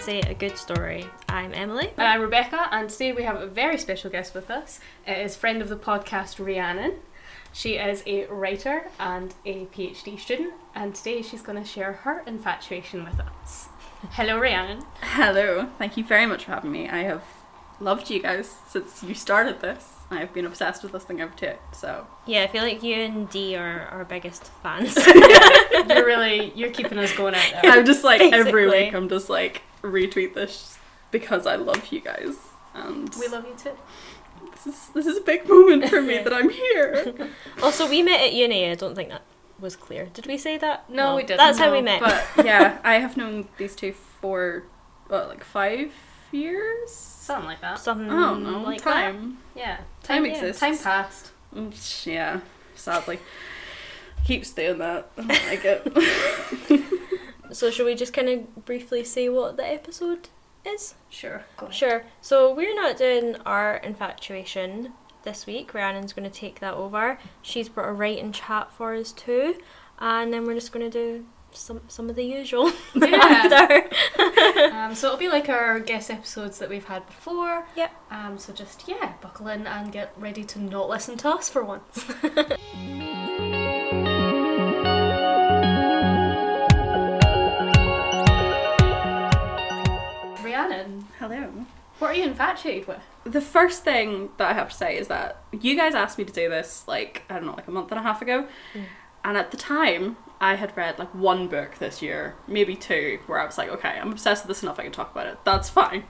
podcast for people who really fancy a good story. I'm Emily. And I'm Rebecca, and today we have a very special guest with us. It is friend of the podcast, Rhiannon. She is a writer and a PhD student, and today she's going to share her infatuation with us. Hello, Rhiannon. Hello, thank you very much for having me. I have loved you guys since you started this. I have been obsessed with this thing ever too. So Yeah, I feel like you and Dee are our biggest fans. You're really you're keeping us going out there. I'm just like every week I'm just like retweet this because I love you guys. And We love you too. this is this is a big moment for me that I'm here. also, we met at uni. I don't think that was clear. Did we say that? No, we didn't. That's how we met. But yeah, I have known these two for what, like five years? Something like that. Something I don't know. like that. time. Yeah. Time yeah, exists. Time passed. Mm, Yeah, sadly. Keeps doing that. I don't like it. So, should we just kind of briefly say what the episode is? Sure. Go ahead. Sure. So we're not doing our infatuation this week. Rhiannon's going to take that over. She's brought a writing chat for us too, and then we're just going to do some some of the usual Yeah. after. Um, so it'll be like our guest episodes that we've had before. Yep. Um, so just yeah, buckle in and get ready to not listen to us for once. Rhiannon, Hello. what are you infatuated with? The first thing that I have to say is that you guys asked me to do this like I don't know, like a month and a half ago. Mm. And at the time, I had read like one book this year, maybe two, where I was like, okay, I'm obsessed with this enough, I can talk about it. That's fine.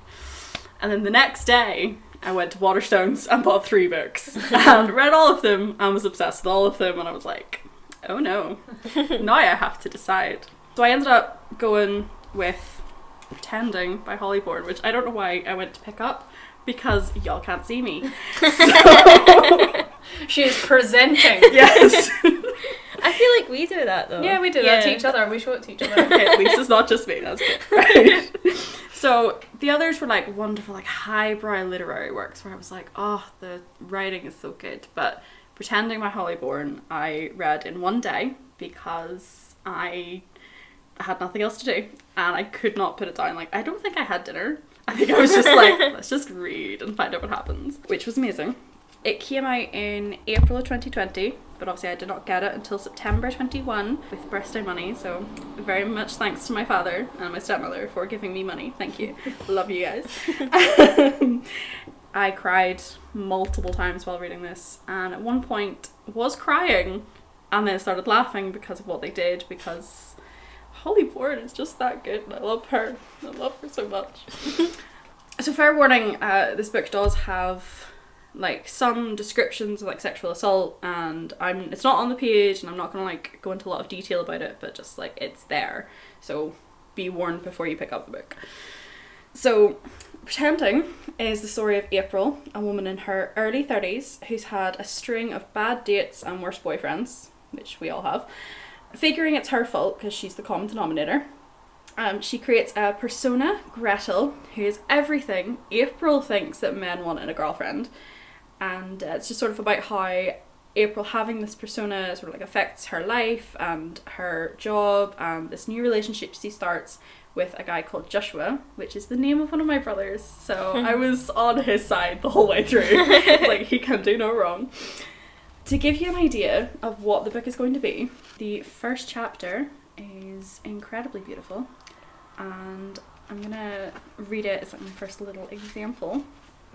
And then the next day, I went to Waterstones and bought three books and read all of them and was obsessed with all of them. And I was like, oh no, now I have to decide. So I ended up going with Pretending by Holly Bourne, which I don't know why I went to pick up because y'all can't see me. So, She is presenting. yes. I feel like we do that though. yeah, we do that to each other. We show it to each other. okay, at least it's not just me. That's good. Right. so the others were like wonderful, like highbrow literary works where I was like, oh, the writing is so good. But Pretending by Holly Bourne, I read in one day because I had nothing else to do and I could not put it down. Like, I don't think I had dinner. I think I was just like, let's just read and find out what happens, which was amazing. It came out in April of 2020, but obviously I did not get it until September 21 with birthday money. So, very much thanks to my father and my stepmother for giving me money. Thank you. Love you guys. I cried multiple times while reading this, and at one point was crying, and then started laughing because of what they did. Because Holly Bourne is just that good, and I love her. I love her so much. so, fair warning: uh, this book does have like some descriptions of like sexual assault and I'm it's not on the page and I'm not gonna like go into a lot of detail about it but just like it's there so be warned before you pick up the book so pretending is the story of April a woman in her early 30s who's had a string of bad dates and worse boyfriends which we all have figuring it's her fault because she's the common denominator um, she creates a persona, Gretel, who is everything April thinks that men want in a girlfriend. And uh, it's just sort of about how April having this persona sort of like affects her life and her job and this new relationship she starts with a guy called Joshua, which is the name of one of my brothers. So I was on his side the whole way through. like he can do no wrong. To give you an idea of what the book is going to be, the first chapter is incredibly beautiful and I'm gonna read it as like my first little example.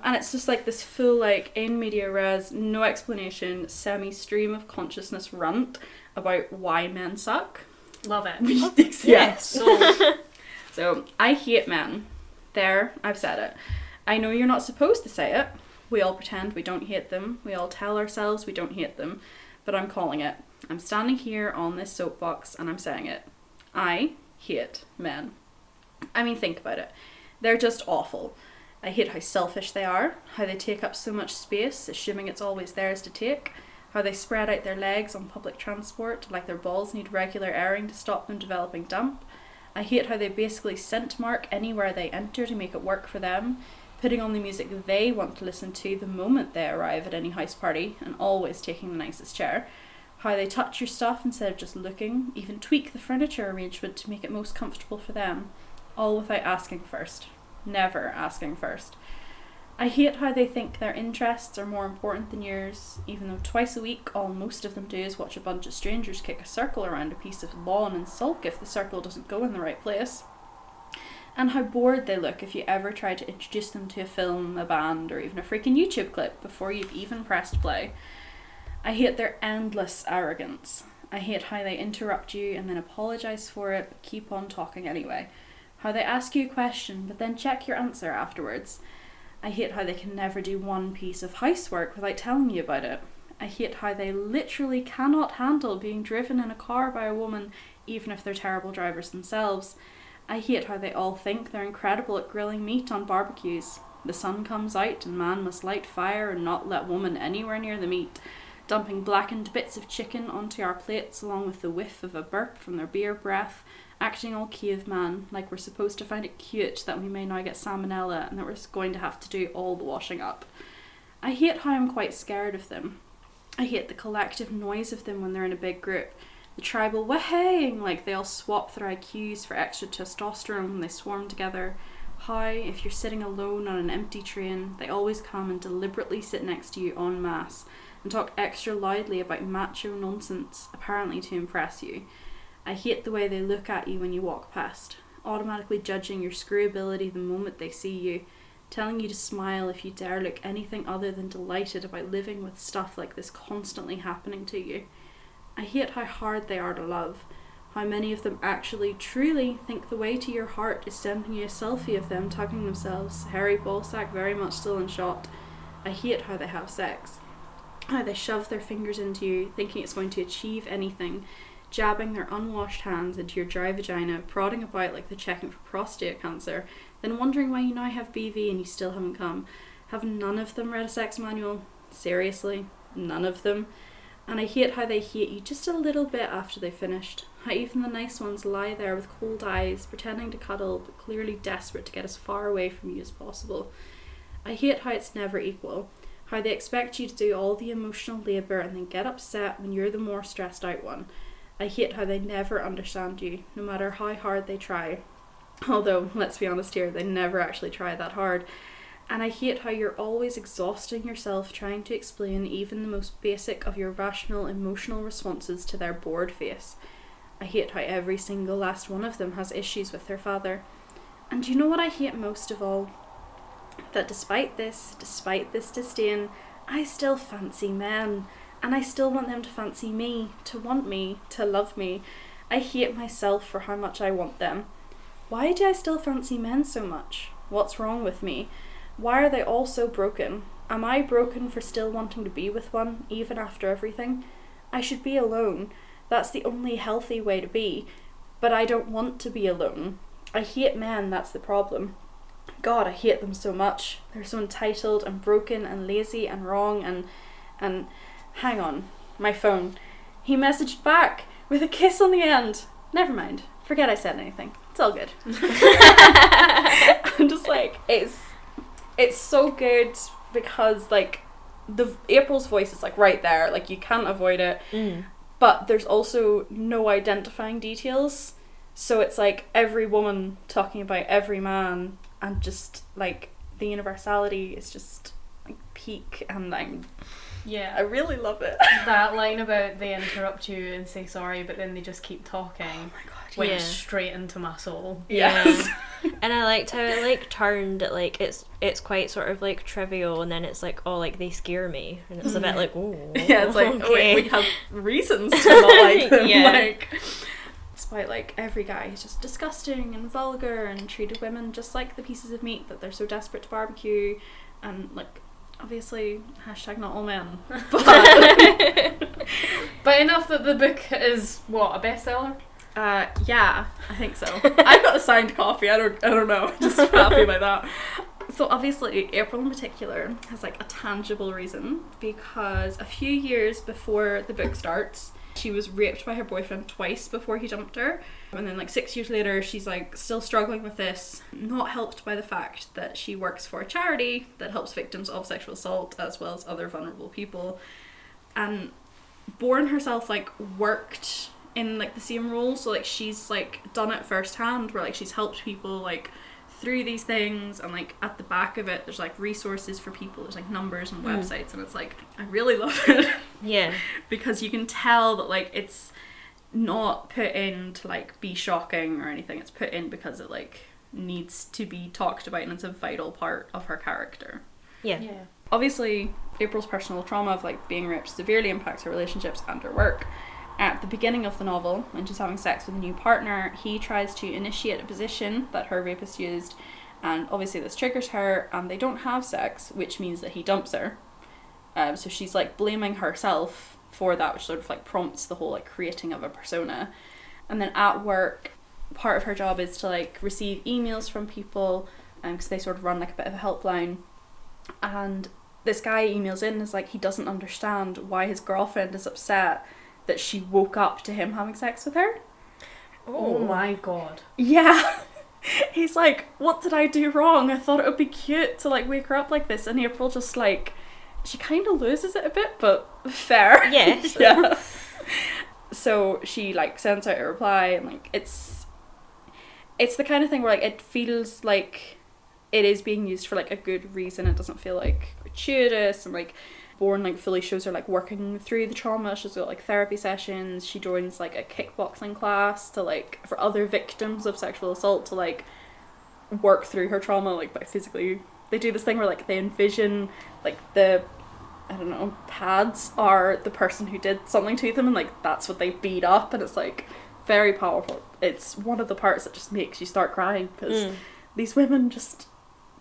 And it's just like this full like in media res, no explanation, semi stream of consciousness rant about why men suck. Love it. yes. So So I hate men. There, I've said it. I know you're not supposed to say it. We all pretend we don't hate them. We all tell ourselves we don't hate them. But I'm calling it. I'm standing here on this soapbox and I'm saying it. I hate men. I mean, think about it. They're just awful. I hate how selfish they are, how they take up so much space, assuming it's always theirs to take, how they spread out their legs on public transport like their balls need regular airing to stop them developing dump. I hate how they basically scent mark anywhere they enter to make it work for them, putting on the music they want to listen to the moment they arrive at any house party and always taking the nicest chair. How they touch your stuff instead of just looking, even tweak the furniture arrangement to make it most comfortable for them. all without asking first. Never asking first. I hate how they think their interests are more important than yours, even though twice a week all most of them do is watch a bunch of strangers kick a circle around a piece of lawn and sulk if the circle doesn't go in the right place. And how bored they look if you ever try to introduce them to a film, a band, or even a freaking YouTube clip before you've even pressed play. I hate their endless arrogance. I hate how they interrupt you and then apologise for it, but keep on talking anyway. How they ask you a question, but then check your answer afterwards. I hate how they can never do one piece of housework without telling you about it. I hate how they literally cannot handle being driven in a car by a woman, even if they're terrible drivers themselves. I hate how they all think they're incredible at grilling meat on barbecues. The sun comes out, and man must light fire and not let woman anywhere near the meat, dumping blackened bits of chicken onto our plates along with the whiff of a burp from their beer breath, acting all caveman, like we're supposed to find it cute that we may now get salmonella and that we're going to have to do all the washing up. I hate how I'm quite scared of them. I hate the collective noise of them when they're in a big group. The tribal wahaying, like they all swap their IQs for extra testosterone when they swarm together. How, if you're sitting alone on an empty train, they always come and deliberately sit next to you en masse and talk extra loudly about macho nonsense, apparently to impress you. I hate the way they look at you when you walk past, automatically judging your screwability the moment they see you, telling you to smile if you dare look anything other than delighted about living with stuff like this constantly happening to you. I hate how hard they are to love, how many of them actually truly think the way to your heart is sending you a selfie of them tugging themselves, hairy ballsack very much still in shot. I hate how they have sex. How they shove their fingers into you, thinking it's going to achieve anything, jabbing their unwashed hands into your dry vagina, prodding about like they're checking for prostate cancer, then wondering why you now have BV and you still haven't come. Have none of them read a sex manual? Seriously? None of them? And I hate how they hate you just a little bit after they've finished. How even the nice ones lie there with cold eyes, pretending to cuddle, but clearly desperate to get as far away from you as possible. I hate how it's never equal. How they expect you to do all the emotional labour and then get upset when you're the more stressed out one. I hate how they never understand you, no matter how hard they try. Although, let's be honest here, they never actually try that hard. And I hate how you're always exhausting yourself trying to explain even the most basic of your rational emotional responses to their bored face. I hate how every single last one of them has issues with their father. And you know what I hate most of all? That despite this, despite this disdain, I still fancy men. And I still want them to fancy me, to want me, to love me. I hate myself for how much I want them. Why do I still fancy men so much? What's wrong with me? Why are they all so broken? Am I broken for still wanting to be with one, even after everything? I should be alone. That's the only healthy way to be. But I don't want to be alone. I hate men, that's the problem. God, I hate them so much. They're so entitled and broken and lazy and wrong and and hang on, my phone. He messaged back with a kiss on the end. Never mind. Forget I said anything. It's all good. I'm just like it's it's so good because like the April's voice is like right there, like you can't avoid it. Mm. But there's also no identifying details. So it's like every woman talking about every man and just like the universality is just like peak and I'm yeah, I really love it. that line about they interrupt you and say sorry, but then they just keep talking Oh my god. Went Yeah. straight into my soul. Yes. And I liked how it like turned like it's it's quite sort of like trivial and then it's like oh like they scare me and it's a bit mm-hmm. like oh yeah, it's like oh, okay. wait, we have reasons to not like them. Yeah. Like despite like every guy is just disgusting and vulgar and treated women just like the pieces of meat that they're so desperate to barbecue and like obviously hashtag not all men. But But enough that the book is what a bestseller. Uh, yeah, I think so. I've got a signed copy. I don't, I don't know. Just happy about that. So obviously, April in particular has like a tangible reason because a few years before the book starts, she was raped by her boyfriend twice before he dumped her, and then like six years later, she's like still struggling with this, not helped by the fact that she works for a charity that helps victims of sexual assault as well as other vulnerable people, and Bourne herself like worked in like the same role. So like she's like done it firsthand, where like she's helped people like through these things, and like at the back of it, there's like resources for people. There's like numbers and Mm. websites, and it's like I really love it Yeah. because you can tell that like it's not put in to like be shocking or anything. It's put in because it like needs to be talked about, and it's a vital part of her character Yeah. Yeah. obviously April's personal trauma of like being raped severely impacts her relationships and her work. At the beginning of the novel, when she's having sex with a new partner, he tries to initiate a position that her rapist used, and obviously this triggers her, and they don't have sex, which means that he dumps her. Um, so she's like blaming herself for that, which sort of like prompts the whole like creating of a persona. And then at work, part of her job is to like receive emails from people, because they sort of run like a bit of a helpline and this guy emails in is like he doesn't understand why his girlfriend is upset that she woke up to him having sex with her. Oh my god. Yeah. He's like, what did I do wrong? I thought it would be cute to like wake her up like this and April just like she kind of loses it a bit, but fair. Yes. yeah. So she like sends out a reply and like it's it's the kind of thing where like it feels like it is being used for like a good reason. It doesn't feel like gratuitous and like Bourne like fully shows her like working through the trauma. She's got like therapy sessions. She joins like a kickboxing class to like for other victims of sexual assault to like work through her trauma like by physically they do this thing where like they envision like the I don't know, pads are the person who did something to them and like that's what they beat up and it's like very powerful. It's one of the parts that just makes you start crying because Mm. these women just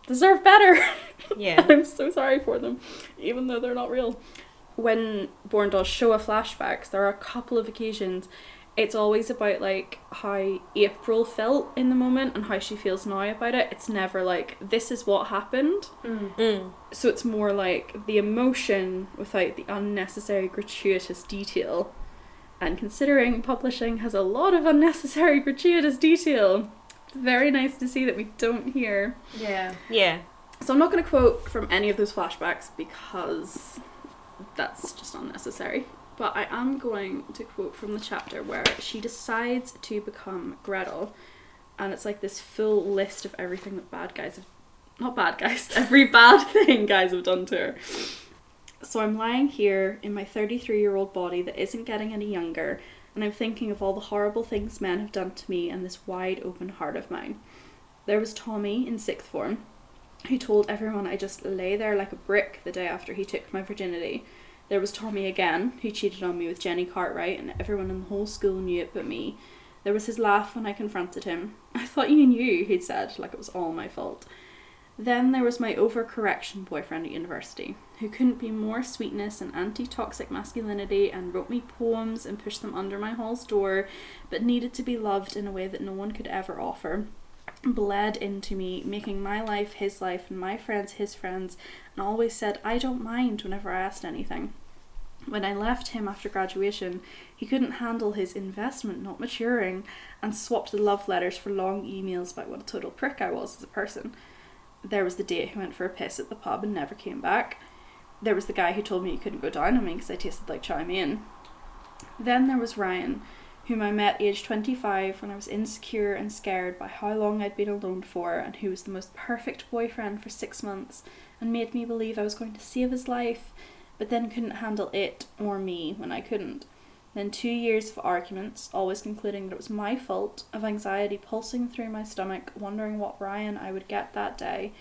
deserve better. Yeah. I'm so sorry for them, even though they're not real. When Bourne does show a flashbacks, there are a couple of occasions. It's always about like how April felt in the moment and how she feels now about it. It's never like this is what happened. Mm. Mm. So it's more like the emotion without the unnecessary gratuitous detail. And considering publishing has a lot of unnecessary gratuitous detail, it's very nice to see that we don't hear. Yeah. Yeah. So I'm not going to quote from any of those flashbacks because that's just unnecessary. But I am going to quote from the chapter where she decides to become Gretel, and it's like this full list of everything that bad guys have, not bad guys, every bad thing guys have done to her. So I'm lying here in my 33 year old body that isn't getting any younger, and I'm thinking of all the horrible things men have done to me and this wide open heart of mine. There was Tommy in sixth form, who told everyone I just lay there like a brick the day after he took my virginity. There was Tommy again, who cheated on me with Jenny Cartwright, and everyone in the whole school knew it but me. There was his laugh when I confronted him. I thought you knew, he'd said, like it was all my fault. Then there was my overcorrection boyfriend at university, who couldn't be more sweetness and anti toxic masculinity and wrote me poems and pushed them under my hall's door, but needed to be loved in a way that no one could ever offer bled into me, making my life his life and my friends his friends, and always said, I don't mind whenever I asked anything. When I left him after graduation, he couldn't handle his investment not maturing and swapped the love letters for long emails about what a total prick I was as a person. There was the date who went for a piss at the pub and never came back. There was the guy who told me he couldn't go down on me because I tasted like chow mein. Then there was Ryan, whom I met aged 25 when I was insecure and scared by how long I'd been alone for, and who was the most perfect boyfriend for six months and made me believe I was going to save his life, but then couldn't handle it or me when I couldn't. Then two years of arguments, always concluding that it was my fault, of anxiety pulsing through my stomach, wondering what Ryan I would get that day.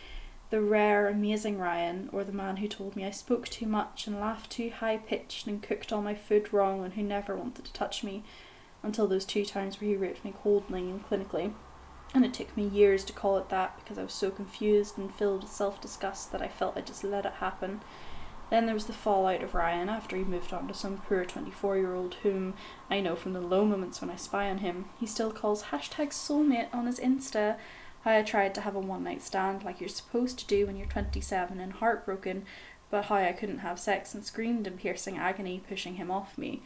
The rare, amazing Ryan, or the man who told me I spoke too much and laughed too high pitched and cooked all my food wrong and who never wanted to touch me until those two times where he raped me coldly and clinically. And it took me years to call it that because I was so confused and filled with self disgust that I felt I just let it happen. Then there was the fallout of Ryan after he moved on to some poor 24 year old whom I know from the low moments when I spy on him, he still calls hashtag soulmate on his Insta. How I tried to have a one night stand like you're supposed to do when you're 27 and heartbroken, but how I couldn't have sex and screamed in piercing agony, pushing him off me.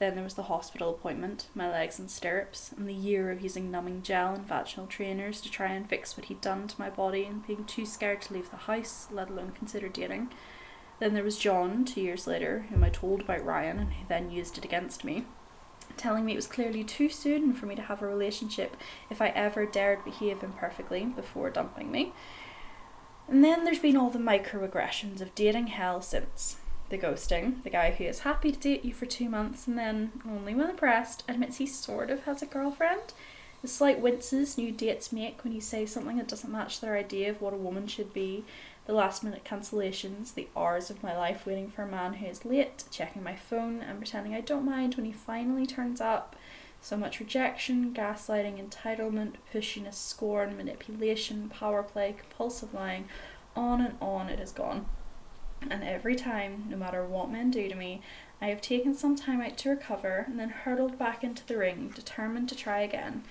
Then there was the hospital appointment, my legs in stirrups, and the year of using numbing gel and vaginal trainers to try and fix what he'd done to my body and being too scared to leave the house, let alone consider dating. Then there was John, two years later, whom I told about Ryan and who then used it against me. telling me it was clearly too soon for me to have a relationship if I ever dared behave imperfectly before dumping me. And then there's been all the microaggressions of dating hell since. The ghosting, the guy who is happy to date you for two months and then, only when pressed, admits he sort of has a girlfriend. The slight winces new dates make when you say something that doesn't match their idea of what a woman should be. The last minute cancellations, the hours of my life waiting for a man who is late, checking my phone and pretending I don't mind when he finally turns up. So much rejection, gaslighting, entitlement, pushiness, scorn, manipulation, power play, compulsive lying, on and on it has gone. And every time, no matter what men do to me, I have taken some time out to recover and then hurtled back into the ring, determined to try again.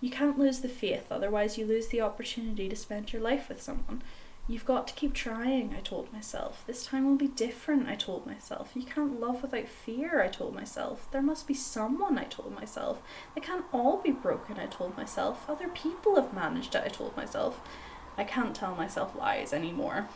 You can't lose the faith, otherwise, you lose the opportunity to spend your life with someone. You've got to keep trying, I told myself. This time will be different, I told myself. You can't love without fear, I told myself. There must be someone, I told myself. They can't all be broken, I told myself. Other people have managed it, I told myself. I can't tell myself lies anymore.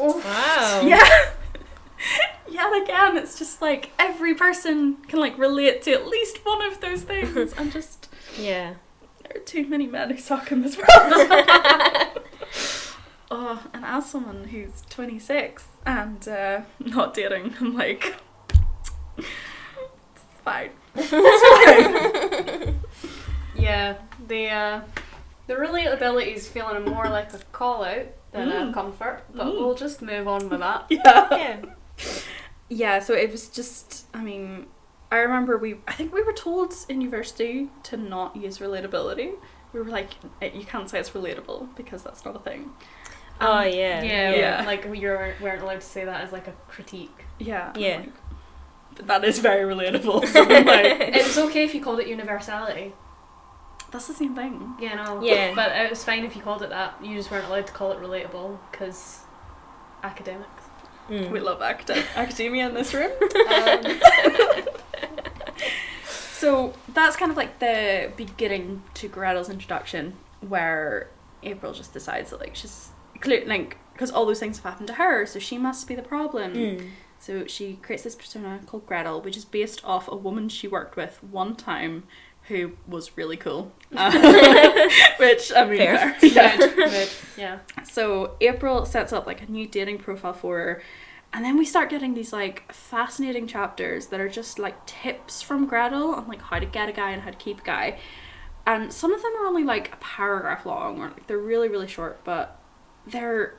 Oh, wow. Yeah. Yet again, it's just like every person can like relate to at least one of those things. I'm just Yeah. there are too many men who suck in this world. Oh, and as someone who's 26 and uh, not dating, I'm like, it's fine. It's fine. Yeah, the uh, the relatability is feeling more like a call out than a Mm. comfort, but Mm. we'll just move on with that. yeah. Yeah. Yeah, so it was just, I mean, I remember we, I think we were told in university to not use relatability. We were like, "Eh, you can't say it's relatable because that's not a thing. Oh Um, yeah. Yeah, Yeah. like we weren't, weren't allowed to say that as like a critique. Yeah. Yeah. like, but that is very relatable. So like, It was okay if you called it universality. that's the same thing. Yeah, no. Yeah. But it was fine if you called it that. You just weren't allowed to call it relatable because academics. Mm. We love acad- academia in this room. Um, So that's kind of like the beginning to Gretel's introduction, where April just decides that like she's clear like because all those things have happened to her, so she must be the problem. Mm. So she creates this persona called Gretel, which is based off a woman she worked with one time who was really cool. Uh, which I mean, Fair. fair. yeah. good, good, yeah. So April sets up like a new dating profile for her. And then we start getting these like fascinating chapters that are just like tips from Gretel on like how to get a guy and how to keep a guy. And some of them are only like a paragraph long or like they're really, really short, but they're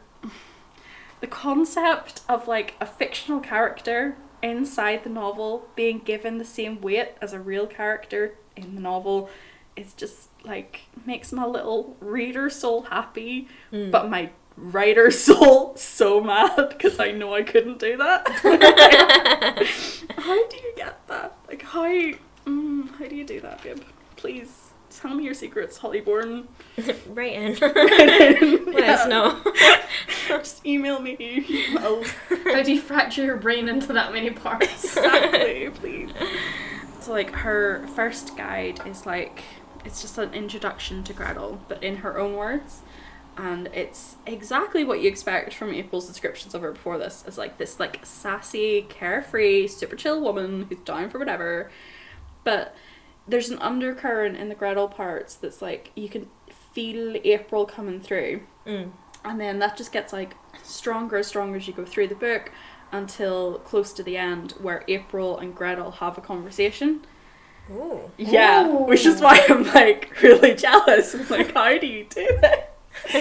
the concept of like a fictional character inside the novel being given the same weight as a real character in the novel is just like makes my little reader soul happy Mm. but my writer soul so mad because I know I couldn't do that. how do you get that? Like how? Mm, how do you do that, babe? Please tell me your secrets, Holly Bourne. right in. Let Let us know. Just email me. emails. How do you fracture your brain into that many parts? exactly, please. So like her first guide is like it's just an introduction to Gretel, but in her own words. And it's exactly what you expect from April's descriptions of her before this. It's like this like sassy, carefree, super chill woman who's down for whatever. But there's an undercurrent in the Gretel parts that's like you can feel April coming through Mm. and then that just gets like stronger and stronger as you go through the book until close to the end where April and Gretel have a conversation. Ooh. Yeah, which is why I'm like really jealous. I'm like, how do you do this?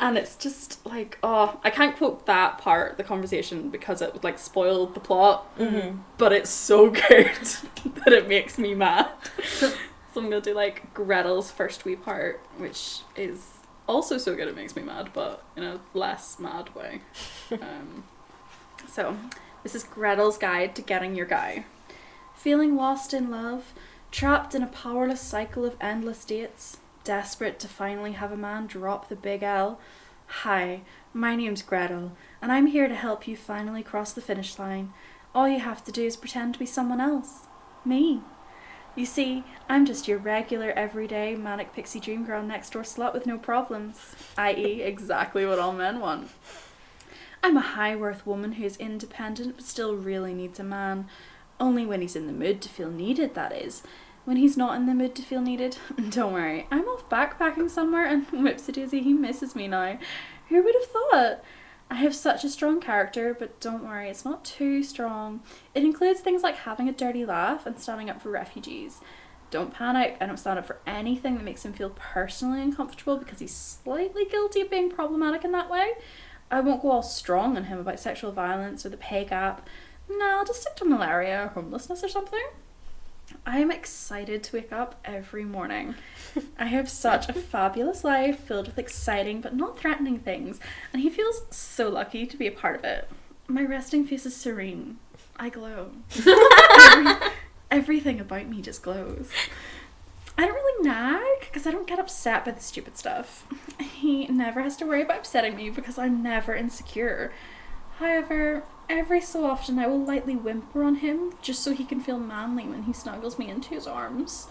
and it's just like, oh, I can't quote that part, the conversation, because it would like spoil the plot. Mm-hmm. But it's so good that it makes me mad. so I'm gonna do like Gretel's first wee part, which is also so good it makes me mad, but in a less mad way. um, so this is Gretel's guide to getting your guy. Feeling lost in love, trapped in a powerless cycle of endless dates, desperate to finally have a man drop the big L. Hi, my name's Gretel, and I'm here to help you finally cross the finish line. All you have to do is pretend to be someone else. Me. You see, I'm just your regular, everyday, manic pixie dream girl next door slut with no problems. I.e., exactly what all men want. I'm a high worth woman who is independent but still really needs a man. Only when he's in the mood to feel needed, that is. When he's not in the mood to feel needed, don't worry, I'm off backpacking somewhere and whoopsie daisy, he misses me now. Who would have thought? I have such a strong character, but don't worry, it's not too strong. It includes things like having a dirty laugh and standing up for refugees. Don't panic, I don't stand up for anything that makes him feel personally uncomfortable because he's slightly guilty of being problematic in that way. I won't go all strong on him about sexual violence or the pay gap. No, I'll just stick to malaria or homelessness or something. I am excited to wake up every morning. I have such a fabulous life filled with exciting but not threatening things, and he feels so lucky to be a part of it. My resting face is serene. I glow. Every- everything about me just glows. I don't really nag because I don't get upset by the stupid stuff. He never has to worry about upsetting me because I'm never insecure. However, every so often I will lightly whimper on him just so he can feel manly when he snuggles me into his arms.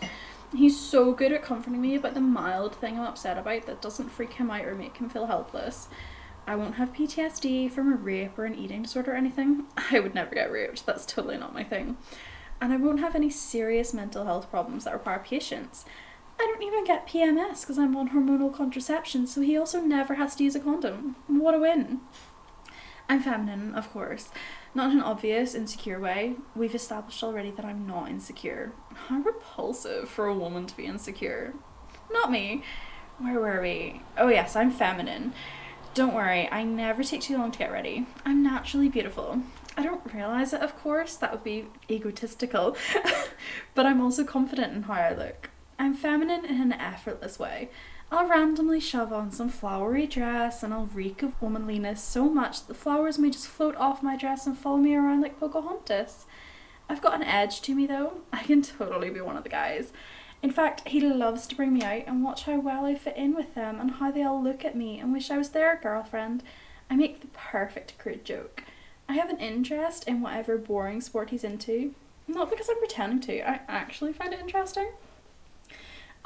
He's so good at comforting me about the mild thing I'm upset about that doesn't freak him out or make him feel helpless. I won't have PTSD from a rape or an eating disorder or anything. I would never get raped, that's totally not my thing. And I won't have any serious mental health problems that require patience. I don't even get PMS because I'm on hormonal contraception, so he also never has to use a condom. What a win! I'm feminine, of course. Not in an obvious, insecure way. We've established already that I'm not insecure. How repulsive for a woman to be insecure. Not me. Where were we? Oh, yes, I'm feminine. Don't worry, I never take too long to get ready. I'm naturally beautiful. I don't realise it, of course, that would be egotistical, but I'm also confident in how I look. I'm feminine in an effortless way. I'll randomly shove on some flowery dress and I'll reek of womanliness so much that the flowers may just float off my dress and follow me around like Pocahontas. I've got an edge to me though. I can totally be one of the guys. In fact, he loves to bring me out and watch how well I fit in with them and how they all look at me and wish I was their girlfriend. I make the perfect crude joke. I have an interest in whatever boring sport he's into. Not because I'm pretending to, I actually find it interesting.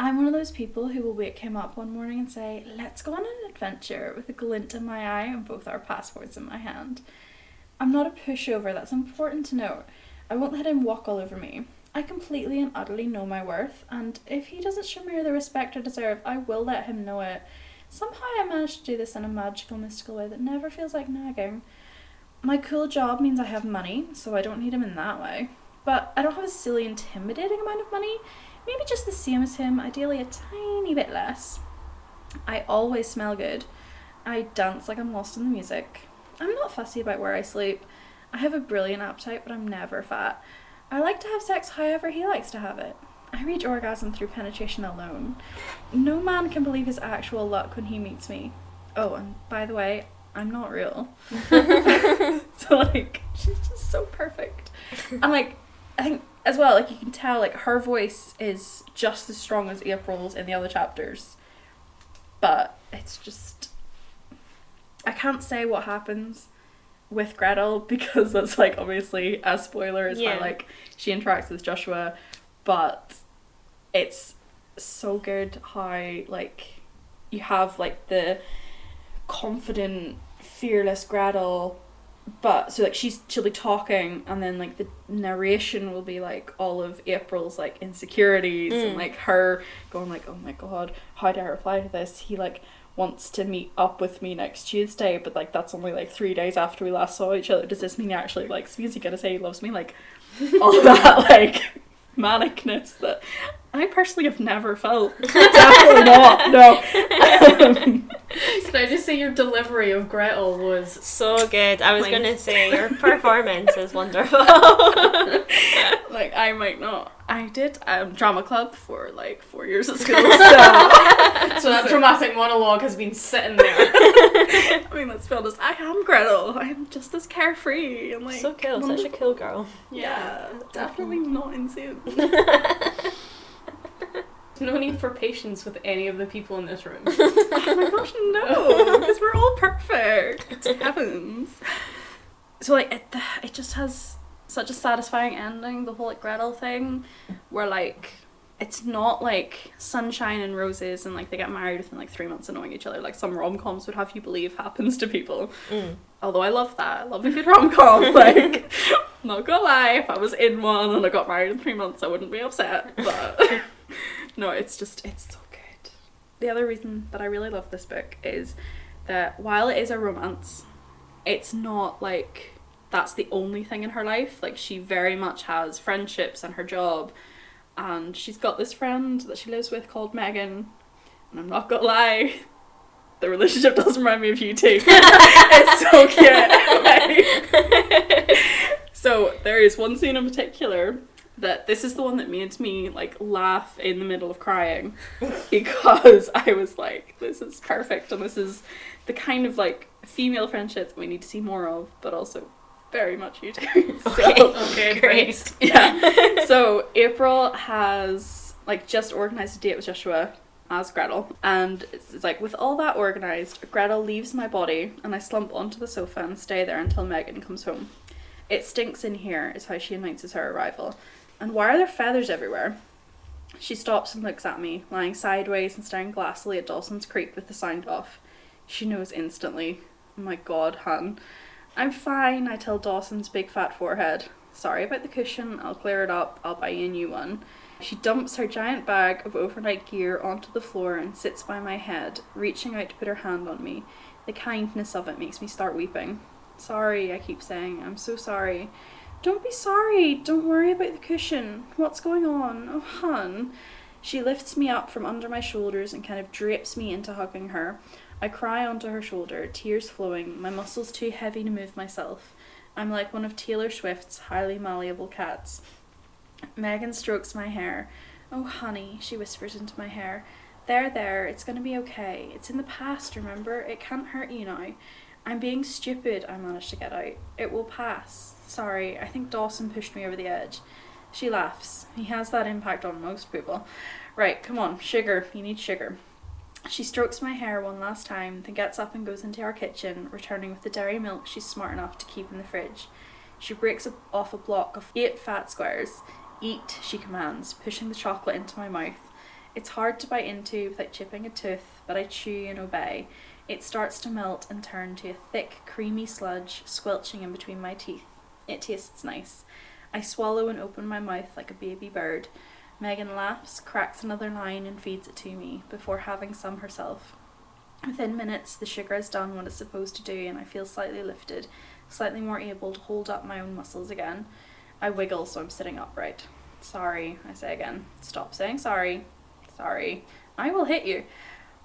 I'm one of those people who will wake him up one morning and say, Let's go on an adventure with a glint in my eye and both our passports in my hand. I'm not a pushover, that's important to note. I won't let him walk all over me. I completely and utterly know my worth, and if he doesn't show me the respect I deserve, I will let him know it. Somehow I managed to do this in a magical, mystical way that never feels like nagging. My cool job means I have money, so I don't need him in that way. But I don't have a silly, intimidating amount of money. Maybe just the same as him, ideally a tiny bit less. I always smell good. I dance like I'm lost in the music. I'm not fussy about where I sleep. I have a brilliant appetite, but I'm never fat. I like to have sex however he likes to have it. I reach orgasm through penetration alone. No man can believe his actual luck when he meets me. Oh, and by the way, I'm not real. so like, she's just so perfect. And like, I think as well, like you can tell, like her voice is just as strong as April's in the other chapters, but it's just I can't say what happens with Gretel because that's like obviously a spoiler. It's Yeah. how like she interacts with Joshua, but it's so good how like you have like the confident, fearless Gretel but so like she's she'll be talking and then like the narration will be like all of April's like insecurities and Mm. like her going like oh my god how do I reply to this? He like wants to meet up with me next Tuesday but like that's only like three days after we last saw each other. Does this mean he actually likes me? Is he gonna say he loves me? Like all that like manicness that I personally have never felt definitely not no Can I just say your delivery of Gretel was So good. I was gonna say your performance is wonderful. like I might not. I did um, drama club for like four years at school, so so that dramatic monologue has been sitting there. I mean, let's be honest. I am Gretel. I'm just as carefree and like so cool. Such a cool girl. Yeah, definitely not insane. No need for patience with any of the people in this room. oh my gosh, no, because we're all perfect. Heavens. So like it, it just has such a satisfying ending. The whole like Gretel thing, where like it's not like sunshine and roses and like they get married within like three months of knowing each other like some rom-coms would have you believe happens to people Mm. although i love that i love a good rom-com like not gonna lie if i was in one and i got married in three months i wouldn't be upset but no it's just it's so good the other reason that i really love this book is that while it is a romance it's not like that's the only thing in her life like she very much has friendships and her job and she's got this friend that she lives with called Megan. And I'm not gonna lie, the relationship does remind me of you too. it's so cute. so there is one scene in particular that this is the one that made me like laugh in the middle of crying because I was like, this is perfect and this is the kind of like female friendship that we need to see more of, but also very much you do. So- Okay. Okay, Great. yeah. So April has like just organized a date with Joshua as Gretel, and it's, it's like with all that organized, Gretel leaves my body, and I slump onto the sofa and stay there until Megan comes home. It stinks in here, is how she announces her arrival. And why are there feathers everywhere? She stops and looks at me, lying sideways and staring glassily at Dawson's Creek with the sound off. She knows instantly. Oh my god, hun. I'm fine, I tell Dawson's big fat forehead. Sorry about the cushion, I'll clear it up, I'll buy you a new one. She dumps her giant bag of overnight gear onto the floor and sits by my head, reaching out to put her hand on me. The kindness of it makes me start weeping. Sorry, I keep saying, I'm so sorry. Don't be sorry, don't worry about the cushion. What's going on? Oh, hun. She lifts me up from under my shoulders and kind of drapes me into hugging her. I cry onto her shoulder, tears flowing, my muscles too heavy to move myself. I'm like one of Taylor Swift's highly malleable cats. Megan strokes my hair. Oh, honey, she whispers into my hair. There, there, it's gonna be okay. It's in the past, remember? It can't hurt you now. I'm being stupid, I managed to get out. It will pass. Sorry, I think Dawson pushed me over the edge. She laughs. He has that impact on most people. Right, come on, sugar. You need sugar. She strokes my hair one last time, then gets up and goes into our kitchen, returning with the dairy milk she's smart enough to keep in the fridge. She breaks off a block of eight fat squares. Eat, she commands, pushing the chocolate into my mouth. It's hard to bite into without chipping a tooth, but I chew and obey. It starts to melt and turn to a thick, creamy sludge, squelching in between my teeth. It tastes nice. I swallow and open my mouth like a baby bird. Megan laughs, cracks another line, and feeds it to me, before having some herself. Within minutes, the sugar has done what it's supposed to do, and I feel slightly lifted, slightly more able to hold up my own muscles again. I wiggle, so I'm sitting upright. Sorry, I say again. Stop saying sorry. Sorry. I will hit you.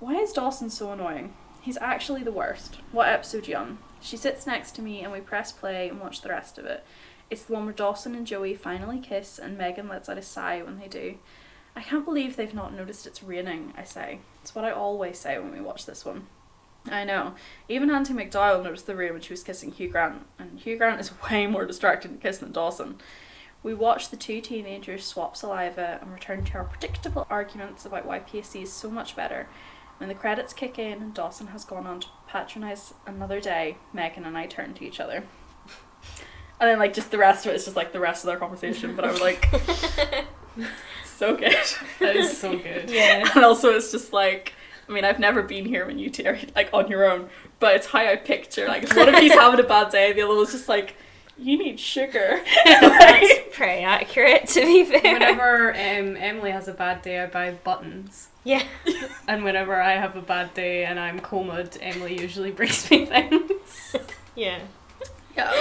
Why is Dawson so annoying? He's actually the worst. What episode you on? She sits next to me and we press play and watch the rest of it. It's the one where Dawson and Joey finally kiss and Megan lets out a sigh when they do. I can't believe they've not noticed it's raining, I say. It's what I always say when we watch this one. I know. Even Andie MacDowell noticed the rain when she was kissing Hugh Grant, and Hugh Grant is way more distracted in kissing than Dawson. We watch the two teenagers swap saliva and return to our predictable arguments about why Pacey is so much better. When the credits kick in and Dawson has gone on to patronise another day, Megan and I turn to each other. And then, like, just the rest of it is just like the rest of their conversation, but I was like, so good. That is so good. Yeah. And also, it's just like, I mean, I've never been here when you two are like on your own, but it's how I picture. Like, if one of you's having a bad day, the other one's just like, you need sugar. That's pretty accurate, to be fair. Whenever um, Emily has a bad day, I buy buttons. Yeah. And whenever I have a bad day and I'm comed, Emily usually brings me things. Yeah. yeah.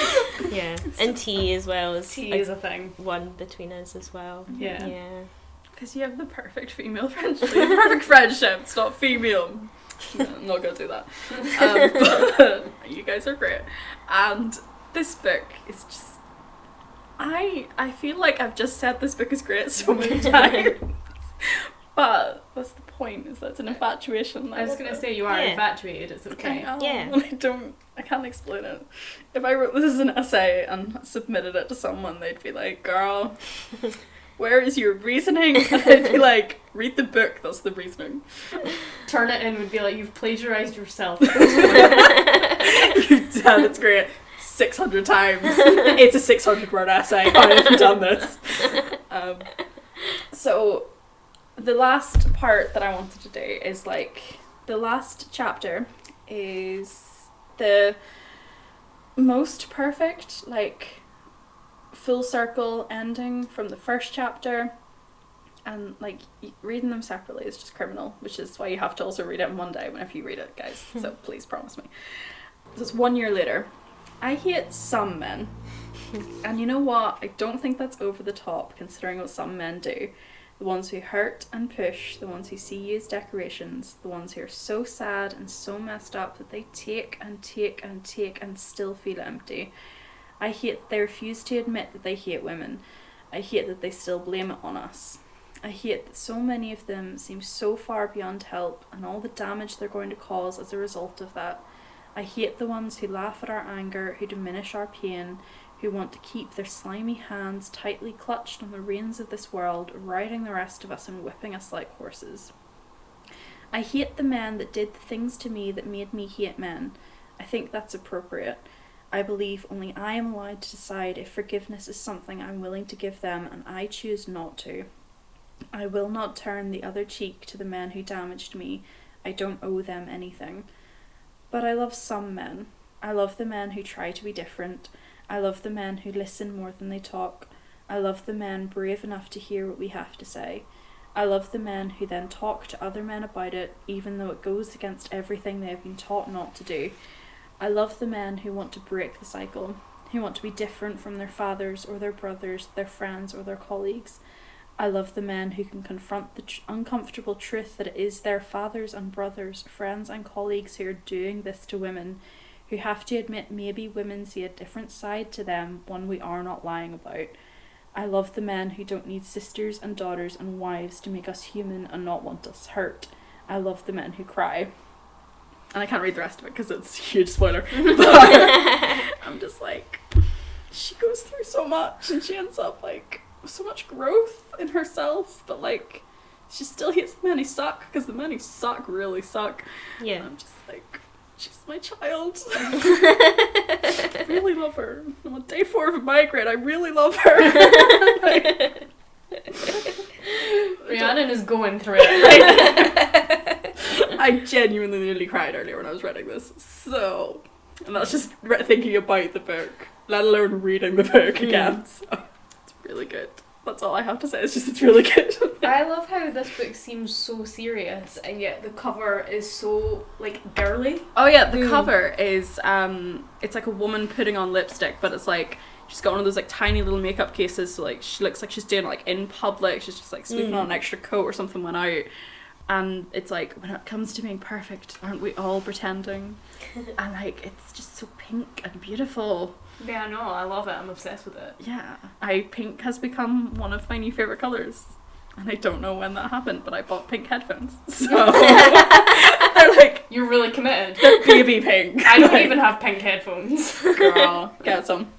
Yeah. And tea as well is Tea like is a thing. one between us as well. Yeah. Yeah. Because you have the perfect female friendship. You have perfect friendship. It's not female. No, I'm not gonna do that. Um, but you guys are great. And this book is just. I I feel like I've just said this book is great so many times. But that's the point, is that's an infatuation. I was gonna it. say you are Yeah. infatuated. It's okay. I am, Yeah. I don't. I can't explain it. If I wrote this as an essay and submitted it to someone, they'd be like, "Girl, where is your reasoning?" And I'd be like, "Read the book. That's the reasoning." Turnitin would be like you've plagiarized yourself. You've done it's great. Six hundred times. It's a six hundred word essay. I have done this. Um, so the last part that I wanted to do is like the last chapter is the most perfect, like full circle ending from the first chapter. And like reading them separately is just criminal, which is why you have to also read it in one day whenever you read it, guys. so please promise me. So it's one year later. I hate some men. and you know what? I don't think that's over the top considering what some men do. The ones who hurt and push, the ones who see you as decorations, the ones who are so sad and so messed up that they take and take and take and still feel empty. I hate that they refuse to admit that they hate women. I hate that they still blame it on us. I hate that so many of them seem so far beyond help and all the damage they're going to cause as a result of that. I hate the ones who laugh at our anger, who diminish our pain, who want to keep their slimy hands tightly clutched on the reins of this world, riding the rest of us and whipping us like horses. I hate the men that did the things to me that made me hate men. I think that's appropriate. I believe only I am allowed to decide if forgiveness is something I'm willing to give them, and I choose not to. I will not turn the other cheek to the men who damaged me. I don't owe them anything. But I love some men. I love the men who try to be different. I love the men who listen more than they talk. I love the men brave enough to hear what we have to say. I love the men who then talk to other men about it, even though it goes against everything they have been taught not to do. I love the men who want to break the cycle, who want to be different from their fathers or their brothers, their friends or their colleagues. I love the men who can confront the tr- uncomfortable truth that it is their fathers and brothers, friends and colleagues who are doing this to women, who have to admit maybe women see a different side to them, one we are not lying about. I love the men who don't need sisters and daughters and wives to make us human and not want us hurt. I love the men who cry. And I can't read the rest of it because it's a huge spoiler. But I'm just like, she goes through so much and she ends up like so much growth in herself, but like she still hates the men who suck because the men who suck really suck. And Yeah. I'm just like, she's my child. I really love her. I'm on day four of a migraine. I really love her. Like, Rhiannon is going through it. I genuinely nearly cried earlier when I was reading this. So, and that's just re- thinking about the book, let alone reading the book Mm. again. So, it's really good. That's all I have to say. It's just it's really good. I love how this book seems so serious and yet the cover is so like girly. Oh yeah, the Mm. cover is um it's like a woman putting on lipstick, but it's like she's got one of those like tiny little makeup cases, so like she looks like she's doing it, like in public. She's just like sweeping Mm. on an extra coat or something went out. And it's like when it comes to being perfect, aren't we all pretending? and like it's just so pink and beautiful. Yeah, no, I love it. I'm obsessed with it. Yeah, I pink has become one of my new favorite colors, and I don't know when that happened, but I bought pink headphones, so oh. they're like You're really committed. baby pink. I don't Like, even have pink headphones. Girl, get some.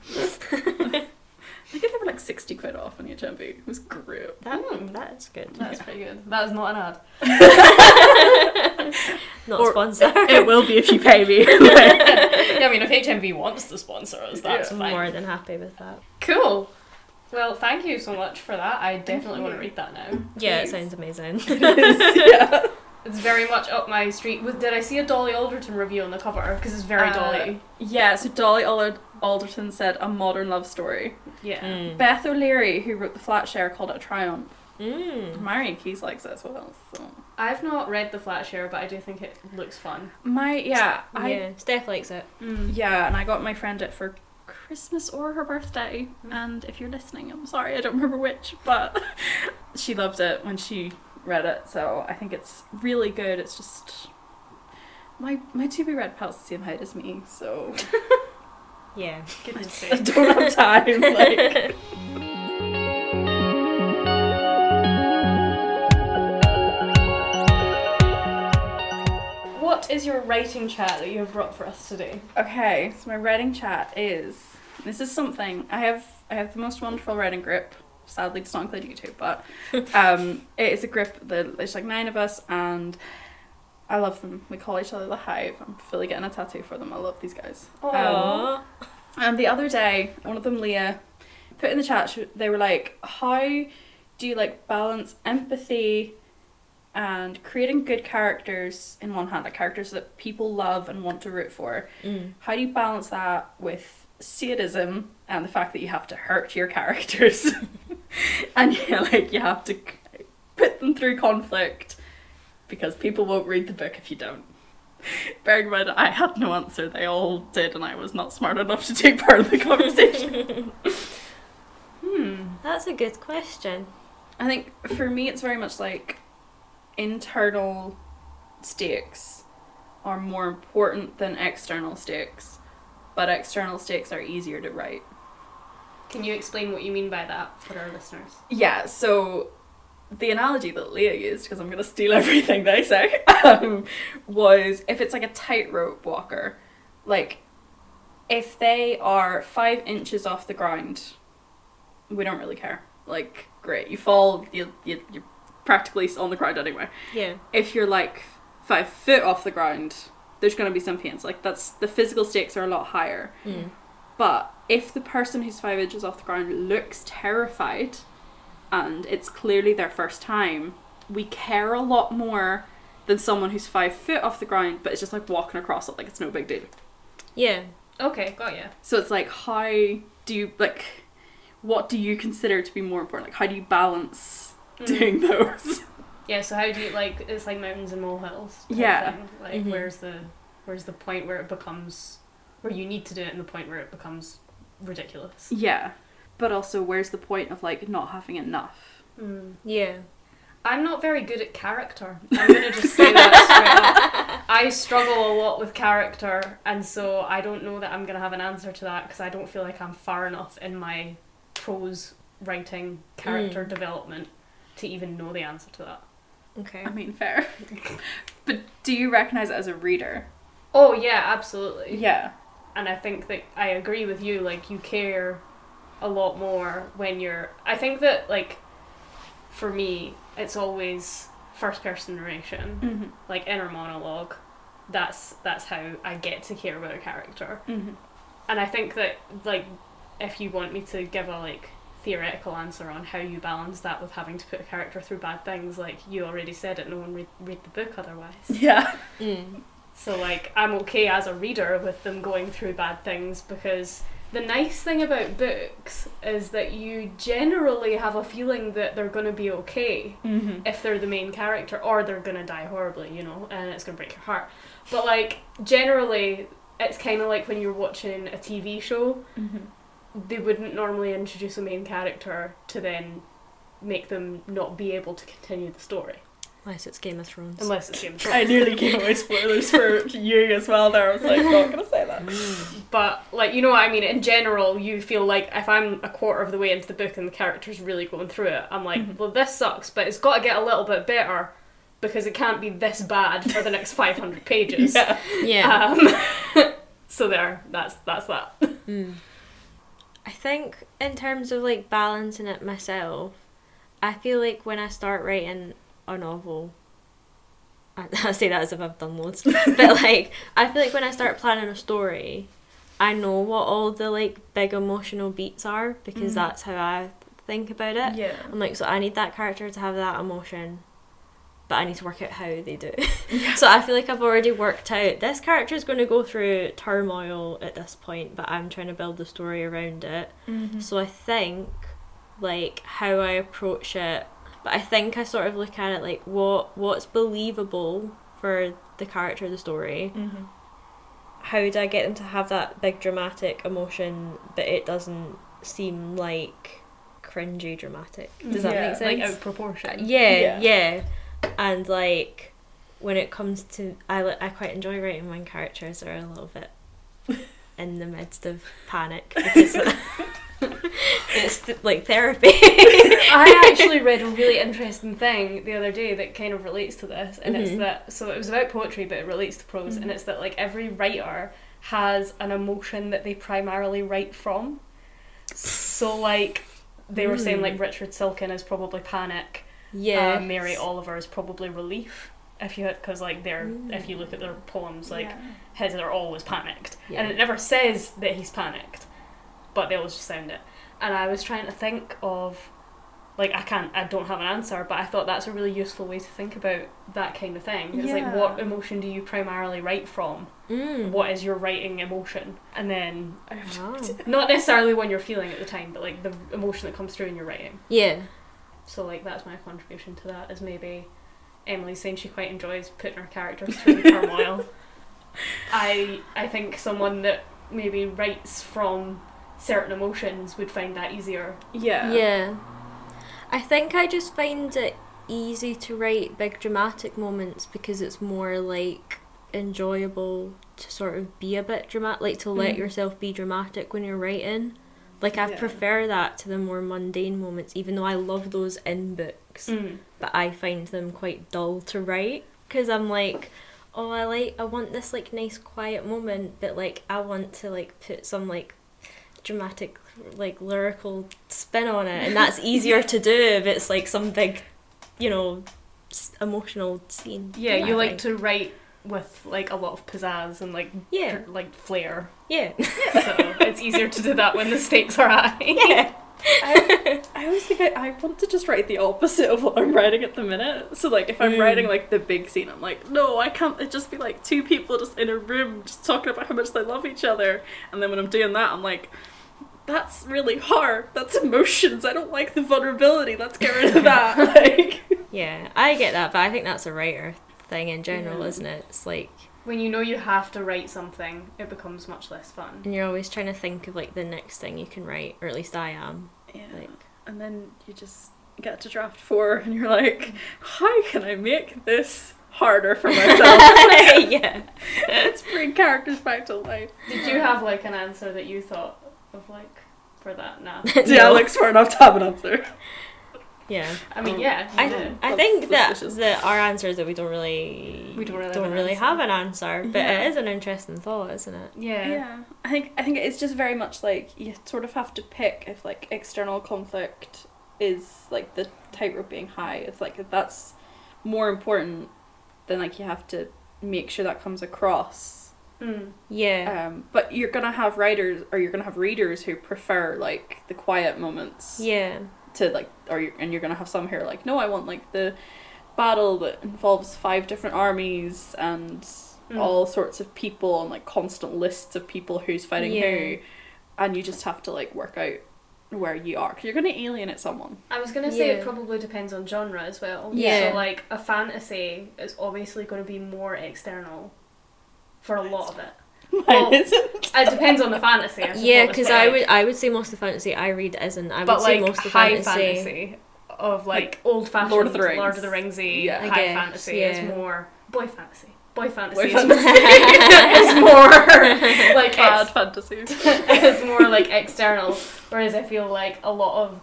I think they were like 60 quid off on HMV. It was great. That, hmm, that's good. That's pretty good. That is not an ad. Not Or- sponsored. It will be if you pay me. yeah, I mean, if HMV wants to sponsor us, that's I'm fine. more than happy with that. Cool. Well, thank you so much for that. I definitely want to mm-hmm. read that now. Yeah, it sounds amazing. yeah. It's very much up my street. Was- Did I see a Dolly Alderton review on the cover? Because it's very Uh, Dolly. Yeah, so Dolly Ald- Alderton said a modern love story. Yeah. Mm. Beth O'Leary, who wrote the flat share, called it a triumph. Mm. Marian Keyes likes it as well. So. I've not read the flat share, but I do think it looks fun. My yeah, I yeah, Steph likes it. Yeah, and I got my friend it for Christmas or her birthday. And if you're listening, I'm sorry, I don't remember which, but she loved it when she read it. So I think it's really good. It's just my my to be read pal's the same height as me, so Yeah. Goodness I don't have time. Like What is your writing chat that you have brought for us today? okay, so my writing chat is this is something I have. I have the most wonderful writing group. Sadly, it's not including you two, but um, it is a group there's like nine of us, and I love them. We call each other the Hive. I'm fully getting a tattoo for them. I love these guys. Um, and the other day, one of them, Leah, put in the chat. They were like, "How do you like balance empathy and creating good characters in one hand, like characters that people love and want to root for. Mm. How do you balance that with sadism and the fact that you have to hurt your characters, and yeah, like you have to put them through conflict because people won't read the book if you don't. Bearing in mind, I had no answer. They all did, and I was not smart enough to take part in the conversation. Hmm. That's a good question. I think for me, it's very much like internal stakes are more important than external stakes, but external stakes are easier to write. Can you explain what you mean by that for our listeners? Yeah, so the analogy that Leah used, because I'm going to steal everything they say, um, was if it's like a tightrope walker, like if they are five inches off the ground, we don't really care. Like, great, you fall, you, you, you're practically on the ground anyway. Yeah. If you're like five foot off the ground, there's going to be some pains. Like, that's the physical stakes are a lot higher. Mm. But if the person who's five inches off the ground looks terrified and it's clearly their first time, we care a lot more than someone who's five foot off the ground but it's just like walking across it like it's no big deal. Yeah. Okay, got you. So it's like, how do you, like, what do you consider to be more important? Like, how do you balance Mm. doing those? Yeah, so how do you like it's like mountains and molehills. Yeah. thing. Like Mhm. where's the where's the point where it becomes where you need to do it and the point where it becomes ridiculous. yeah. But also, where's the point of, like, not having enough? Mm. Yeah. I'm not very good at character. I'm gonna just say that straight up. I struggle a lot with character, and so I don't know that I'm gonna have an answer to that because I don't feel like I'm far enough in my prose writing character Mm. development to even know the answer to that. Okay. I mean, fair. but do you recognize it as a reader? Oh yeah, absolutely. Yeah. And I think that I agree with you. Like you care a lot more when you're. I think that like for me, it's always first person narration, Mm-hmm. like inner monologue. That's that's how I get to care about a character, Mm-hmm. and I think that like if you want me to give a like theoretical answer on how you balance that with having to put a character through bad things, like you already said it, no one read read the book otherwise. Yeah. Mm. So like I'm okay as a reader with them going through bad things because the nice thing about books is that you generally have a feeling that they're going to be okay Mm-hmm. if they're the main character or they're going to die horribly, you know, and it's going to break your heart. But like generally it's kind of like when you're watching a TV show, Mm-hmm. they wouldn't normally introduce a main character to then make them not be able to continue the story Unless it's Game of Thrones. unless it's Game of Thrones. I nearly gave away spoilers for you as well. There, I was like, not gonna say that. Mm. But like you know what I mean. In general, you feel like if I'm a quarter of the way into the book and the character's really going through it, I'm like, Mhm. well, this sucks, but it's got to get a little bit better because it can't be this bad for the next 500 pages. Yeah. Yeah. Um, so there, that's that's that. Mm. I think in terms of like balancing it myself, I feel like when I start writing a novel, I, I say that as if I've done loads, but like I feel like when I start planning a story, I know what all the like big emotional beats are because Mhm. that's how I think about it. Yeah. I'm like, so I need that character to have that emotion, but I need to work out how they do it. so I feel like I've already worked out this character is going to go through turmoil at this point, but I'm trying to build the story around it. Mm-hmm. So I think, like, how I approach it, but I think I sort of look at it like what what's believable for the character of the story. Mm-hmm. How do I get them to have that big dramatic emotion, but it doesn't seem like cringy dramatic? Does that Yeah, make sense? Like out of proportion. Yeah, Yeah. yeah, And like when it comes to, I I quite enjoy writing when characters are a little bit in the midst of panic because it's th- like therapy. I actually read a really interesting thing the other day that kind of relates to this, and it's Mhm. that so it was about poetry, but it relates to prose, and Mhm. it's that like every writer has an emotion that they primarily write from. So like they were saying, Mm. like Richard Siken is probably panic. yeah, Uh, Mary Oliver is probably relief. If you because like they're Mm. if you look at their poems, like yeah. his are always panicked, Yeah. and it never says that he's panicked, but they always just sound it. And I was trying to think of like I can't I don't have an answer, but I thought that's a really useful way to think about that kind of thing. It's like what emotion do you primarily write from? Mm. What is your writing emotion? And then Wow. not necessarily when you're feeling at the time, but like the emotion that comes through in your writing. Yeah. So like that's my contribution to that is maybe Emily saying she quite enjoys putting her characters through turmoil. I I think someone that maybe writes from certain emotions would find that easier. Yeah. Yeah. I think I just find it easy to write big dramatic moments because it's more like enjoyable to sort of be a bit dramatic, like to let Mm. yourself be dramatic when you're writing. Like I Yeah. prefer that to the more mundane moments, even though I love those in books. Mm. but I find them quite dull to write because I'm like, oh, I like I want this like nice quiet moment, but like I want to like put some like dramatic like lyrical spin on it, and that's easier to do if it's like some big, you know, emotional scene. Yeah, you like to write with like a lot of pizzazz and like Yeah. like flair. yeah So it's easier to do that when the stakes are high. yeah I, I always think I, I want to just write the opposite of what I'm writing at the minute. So like if I'm Mm. writing like the big scene, I'm like, no, I can't it just be like two people just in a room just talking about how much they love each other. And then when I'm doing that, I'm like, that's really hard. That's emotions. I don't like the vulnerability. Let's get rid of that. like yeah. I get that, but I think that's a writer thing in general, Yeah. isn't it? It's like When you know you have to write something, it becomes much less fun. and you're always trying to think of like the next thing you can write, or at least I am. Yeah. Like And then you just get to draft four and you're like, how can I make this harder for myself? yeah. Let's bring characters back to life. Did you have like an answer that you thought of like for that? Nah. Do Alex for enough to have an answer? Yeah. I mean, Um, yeah. I, you th- did. I think that, that our answer is that we don't really We don't really have don't an really answer. have an answer, but Yeah. it is an interesting thought, isn't it? yeah. Yeah, I think I think it's just very much like you sort of have to pick if like external conflict is like the tightrope being high. If like if that's more important, then like you have to make sure that comes across. Mm. Yeah. Um, but you're gonna have writers or you're gonna have readers who prefer like the quiet moments yeah. To like or you and you're gonna have some who are like no I want like the battle that involves five different armies and Mm. all sorts of people and like constant lists of people who's fighting Yeah. who and you just have to like work out where you are because you're gonna alienate someone I was gonna say it probably depends on genre as well. Yeah. So like a fantasy is obviously going to be more external for a lot of it. Well, isn't It depends on the fantasy. I Yeah, because I would I would say most of the fantasy I read isn't. I would but say like most of high fantasy. fantasy. of like, old fashioned Lord of the Rings. Lord of the Ringsy Yeah. High guess, fantasy yeah. is more boy fantasy. Boy fantasy Boy is, fantasy. is more like bad ex- fantasies is more like external, whereas I feel like a lot of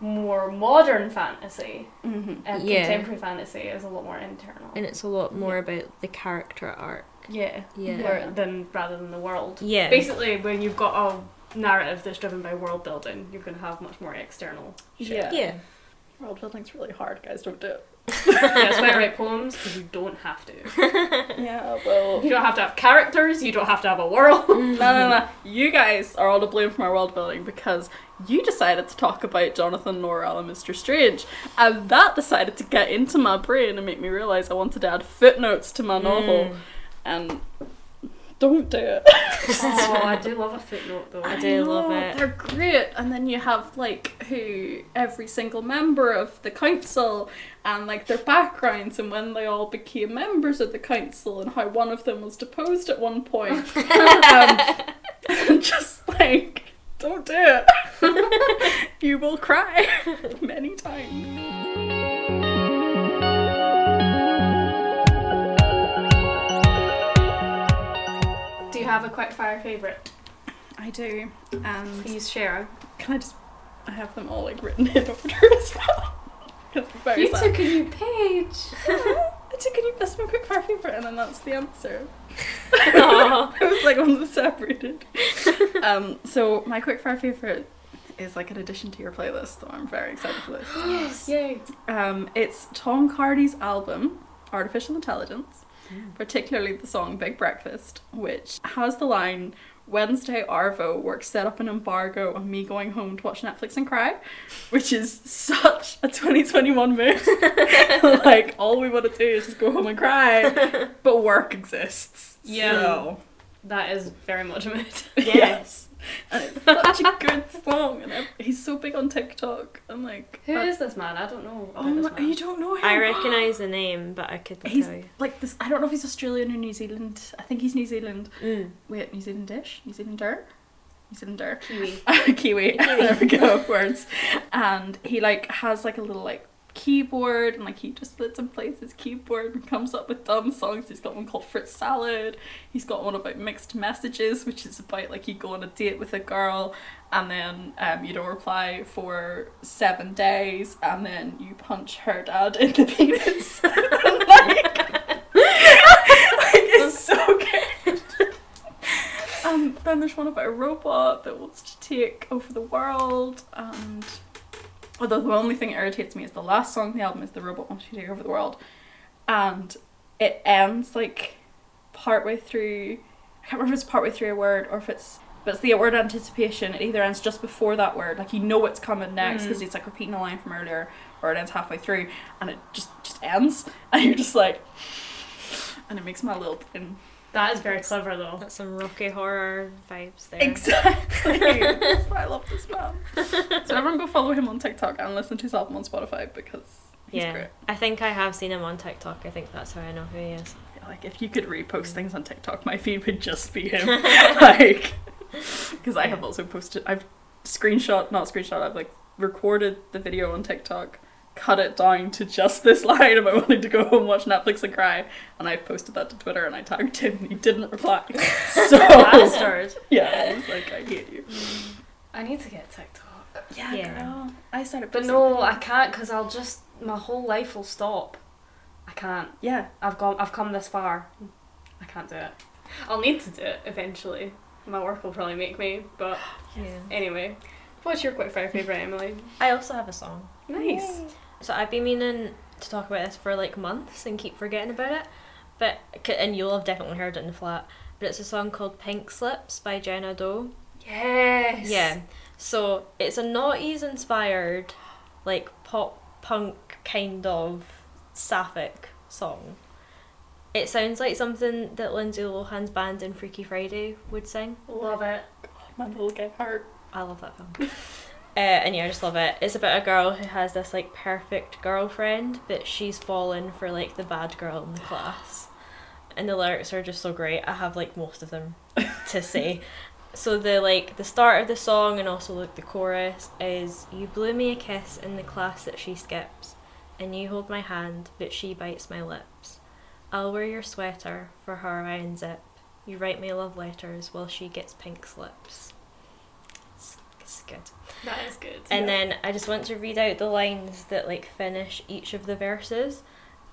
more modern fantasy mm-hmm. and Yeah. contemporary fantasy is a lot more internal. and it's a lot more about the character arc. Yeah, Yeah. Where- than rather than the world. Yeah. Basically, when you've got a narrative that's driven by world building, you're going to have much more external shit. Yeah. Yeah. world building's really hard guys don't do it That's why I write poems because you don't have to. yeah well You don't have to have characters. You don't have to have a world. no, no, no. You guys are all to blame for my world building because you decided to talk about Jonathan Norrell and Mr. Strange, and that decided to get into my brain and make me realize I wanted to add footnotes to my novel, Mm. And don't do it. oh, I do love a footnote though. I do love it. They're great, and then you have like who every single member of the council and like their backgrounds and when they all became members of the council and how one of them was deposed at one point. um, and just like don't do it. you will cry many times. Have a quick fire favorite? I do, and Please share. can I just? I have them all like written in order as well. 'Cause I'm very You sad. took a new page. I took a new best my quick fire favorite, and then that's the answer. It was like one was separated. um, so my quick fire favorite is like an addition to your playlist, so I'm very excited for this. yes. Yay. Um, it's Tom Cardy's album, Artificial Intelligence, Mm. particularly the song Big Breakfast, which has the line, Wednesday Arvo work set up an embargo on me going home to watch Netflix and cry, which is such a 2021 move. like all we want to do is just go home and cry, but work exists. Yeah. So, That is very much a mood. yes. And it's such a good song, and he's so big on TikTok. I'm like, Who uh, this man? I don't know. Oh, my, you don't know him? I recognise the name, but I couldn't He's tell you. like this. I don't know if he's Australian or New Zealand. I think he's New Zealand. Mm. Wait, New Zealandish? New Zealander? New Zealander. Kiwi. Kiwi. there we go. Words. And he like has like a little like keyboard and like he just sits and plays his keyboard and comes up with dumb songs. He's got one called Fruit Salad. He's got one about mixed messages, which is about like you go on a date with a girl and then um, you don't reply for seven days and then you punch her dad in the penis. like, like, it's so good. Um, then there's one about a robot that wants to take over the world, and although the only thing that irritates me is the last song on the album is the robot wants to take over the world, and it ends like partway through. I can't remember if it's partway through a word or if it's but it's the word anticipation. It either ends just before that word, like you know what's coming next because Mm. it's like repeating a line from earlier, or it ends halfway through, and it just just ends, and you're just like, and it makes my little brain That is very clever though. That's some Rocky Horror vibes there. Exactly. That's why I love this man. So everyone go follow him on TikTok and listen to his album on Spotify because he's yeah, great. I think I have seen him on TikTok. I think that's how I know who he is. Like if you could repost mm. things on TikTok, my feed would just be him. like because I have also posted I've screenshot not screenshot, I've like recorded the video on TikTok, cut it down to just this line about wanting to go home, watch Netflix and cry, and I posted that to Twitter and I tagged him and he didn't reply. So Bastard. yeah, I was like, I hate you. I need to get TikTok. Yeah, Yeah. girl. I started But no. I can't because I'll just my whole life will stop. I can't. Yeah. I've gone. I've come this far. I can't do it. I'll need to do it eventually. My work will probably make me. But Yeah. anyway, what's your quick fire favorite, Emily? I also have a song. Nice. So I've been meaning to talk about this for like months and keep forgetting about it. But and you'll have definitely heard it in the flat. But it's a song called Pink Slips by Jenna Doe. Yes. Yeah. So it's a noughties inspired, like pop punk kind of sapphic song. It sounds like something that Lindsay Lohan's band in Freaky Friday would sing. Love it. My little gay heart. I love that film. uh, and yeah, I just love it. It's about a girl who has this like perfect girlfriend, but she's fallen for like the bad girl in the class. And the lyrics are just so great. I have like most of them to say. So the like the start of the song and also like the chorus is you blew me a kiss in the class that she skips, and you hold my hand, but she bites my lips. I'll wear your sweater, for her I unzip. You write me love letters while she gets pink slips. It's, it's good. That is good. And then I just want to read out the lines that like finish each of the verses.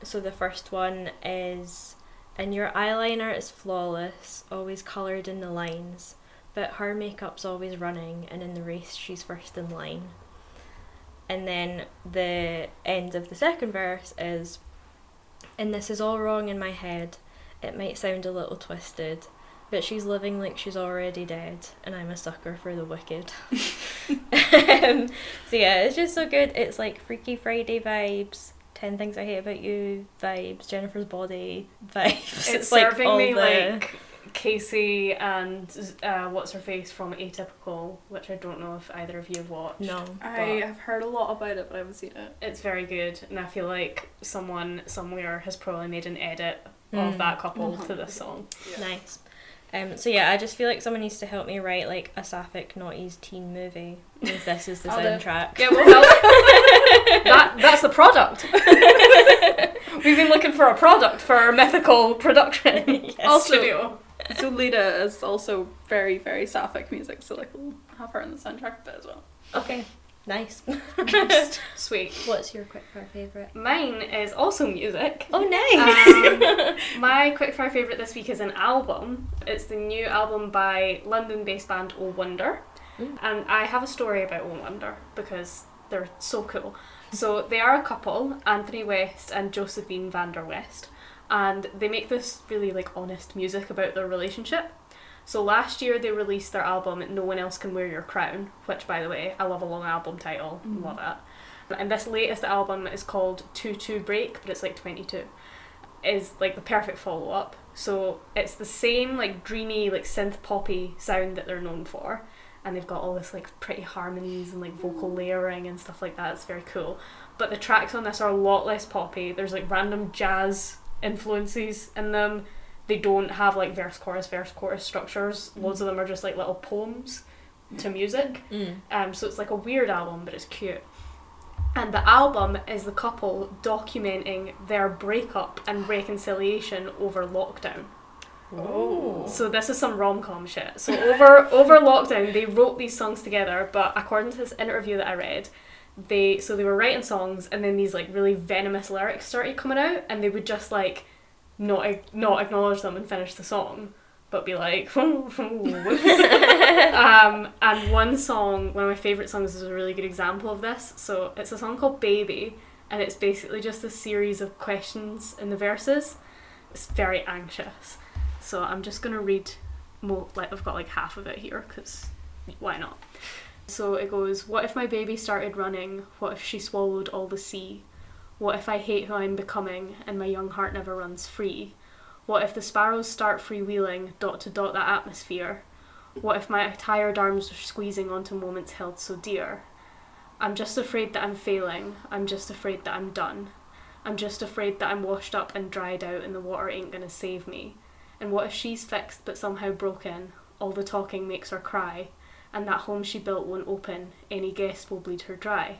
So the first one is and your eyeliner is flawless, always coloured in the lines, but her makeup's always running and in the race she's first in line. And then the end of the second verse is and this is all wrong in my head. It might sound a little twisted, but she's living like she's already dead, and I'm a sucker for the wicked. um, so yeah, it's just so good. It's like Freaky Friday vibes, Ten Things I Hate About You vibes, Jennifer's Body vibes. It's, like serving all me the- like Casey and uh, what's her face from Atypical, which I don't know if either of you have watched. no. I have heard a lot about it, but I haven't seen it. It's very good, and I feel like someone somewhere has probably made an edit Mm. of that couple to this song. Nice. Um, so yeah, I just feel like someone needs to help me write like a sapphic noughties teen movie. If this is the do soundtrack. Yeah, well, well that that's the product. We've been looking for a product for our mythical production Yes. Also- studio. So Lita is also very, very sapphic music, so like we'll have her in the soundtrack bit as well. Okay. Nice. Sweet. What's your quickfire favorite? Mine is also music. Oh, nice. Um, my quickfire favourite this week is an album. It's the new album by London based band Oh Wonder. Mm. And I have a story about Oh Wonder because they're so cool. So they are a couple, Anthony West and Josephine Vander West, and they make this really like honest music about their relationship. So last year they released their album No One Else Can Wear Your Crown, which by the way, I love a long album title. Mhm. Love it. And this latest album is called 2 2 Break, but it's like 22. Is like the perfect follow up. So it's the same like dreamy, like synth poppy sound that they're known for. And they've got all this like pretty harmonies and like vocal layering and stuff like that. It's very cool. But the tracks on this are a lot less poppy. There's like random jazz influences in them. They don't have like verse chorus verse chorus structures. Loads of them are just like little poems to music. Mm. Um, so it's like a weird album, but it's cute. And the album is the couple documenting their breakup and reconciliation over lockdown. Oh. So this is some rom com shit. So over over lockdown, they wrote these songs together. But according to this interview that I read, they so they were writing songs, and then these like really venomous lyrics started coming out, and they would just like not not acknowledge them and finish the song, but be like. um, and one song, one of my favorite songs, is a really good example of this. So it's a song called "Baby," and it's basically just a series of questions in the verses. It's very anxious. So I'm just gonna read. Mo- like I've got like half of it here because why not? So it goes. What if my baby started running? What if she swallowed all the sea? What if I hate who I'm becoming and my young heart never runs free? What if the sparrows start freewheeling dot to dot that atmosphere? What if my tired arms are squeezing onto moments held so dear? I'm just afraid that I'm failing. I'm just afraid that I'm done. I'm just afraid that I'm washed up and dried out and the water ain't gonna save me. And what if she's fixed but somehow broken? All the talking makes her cry, and that home she built won't open. Any guest will bleed her dry.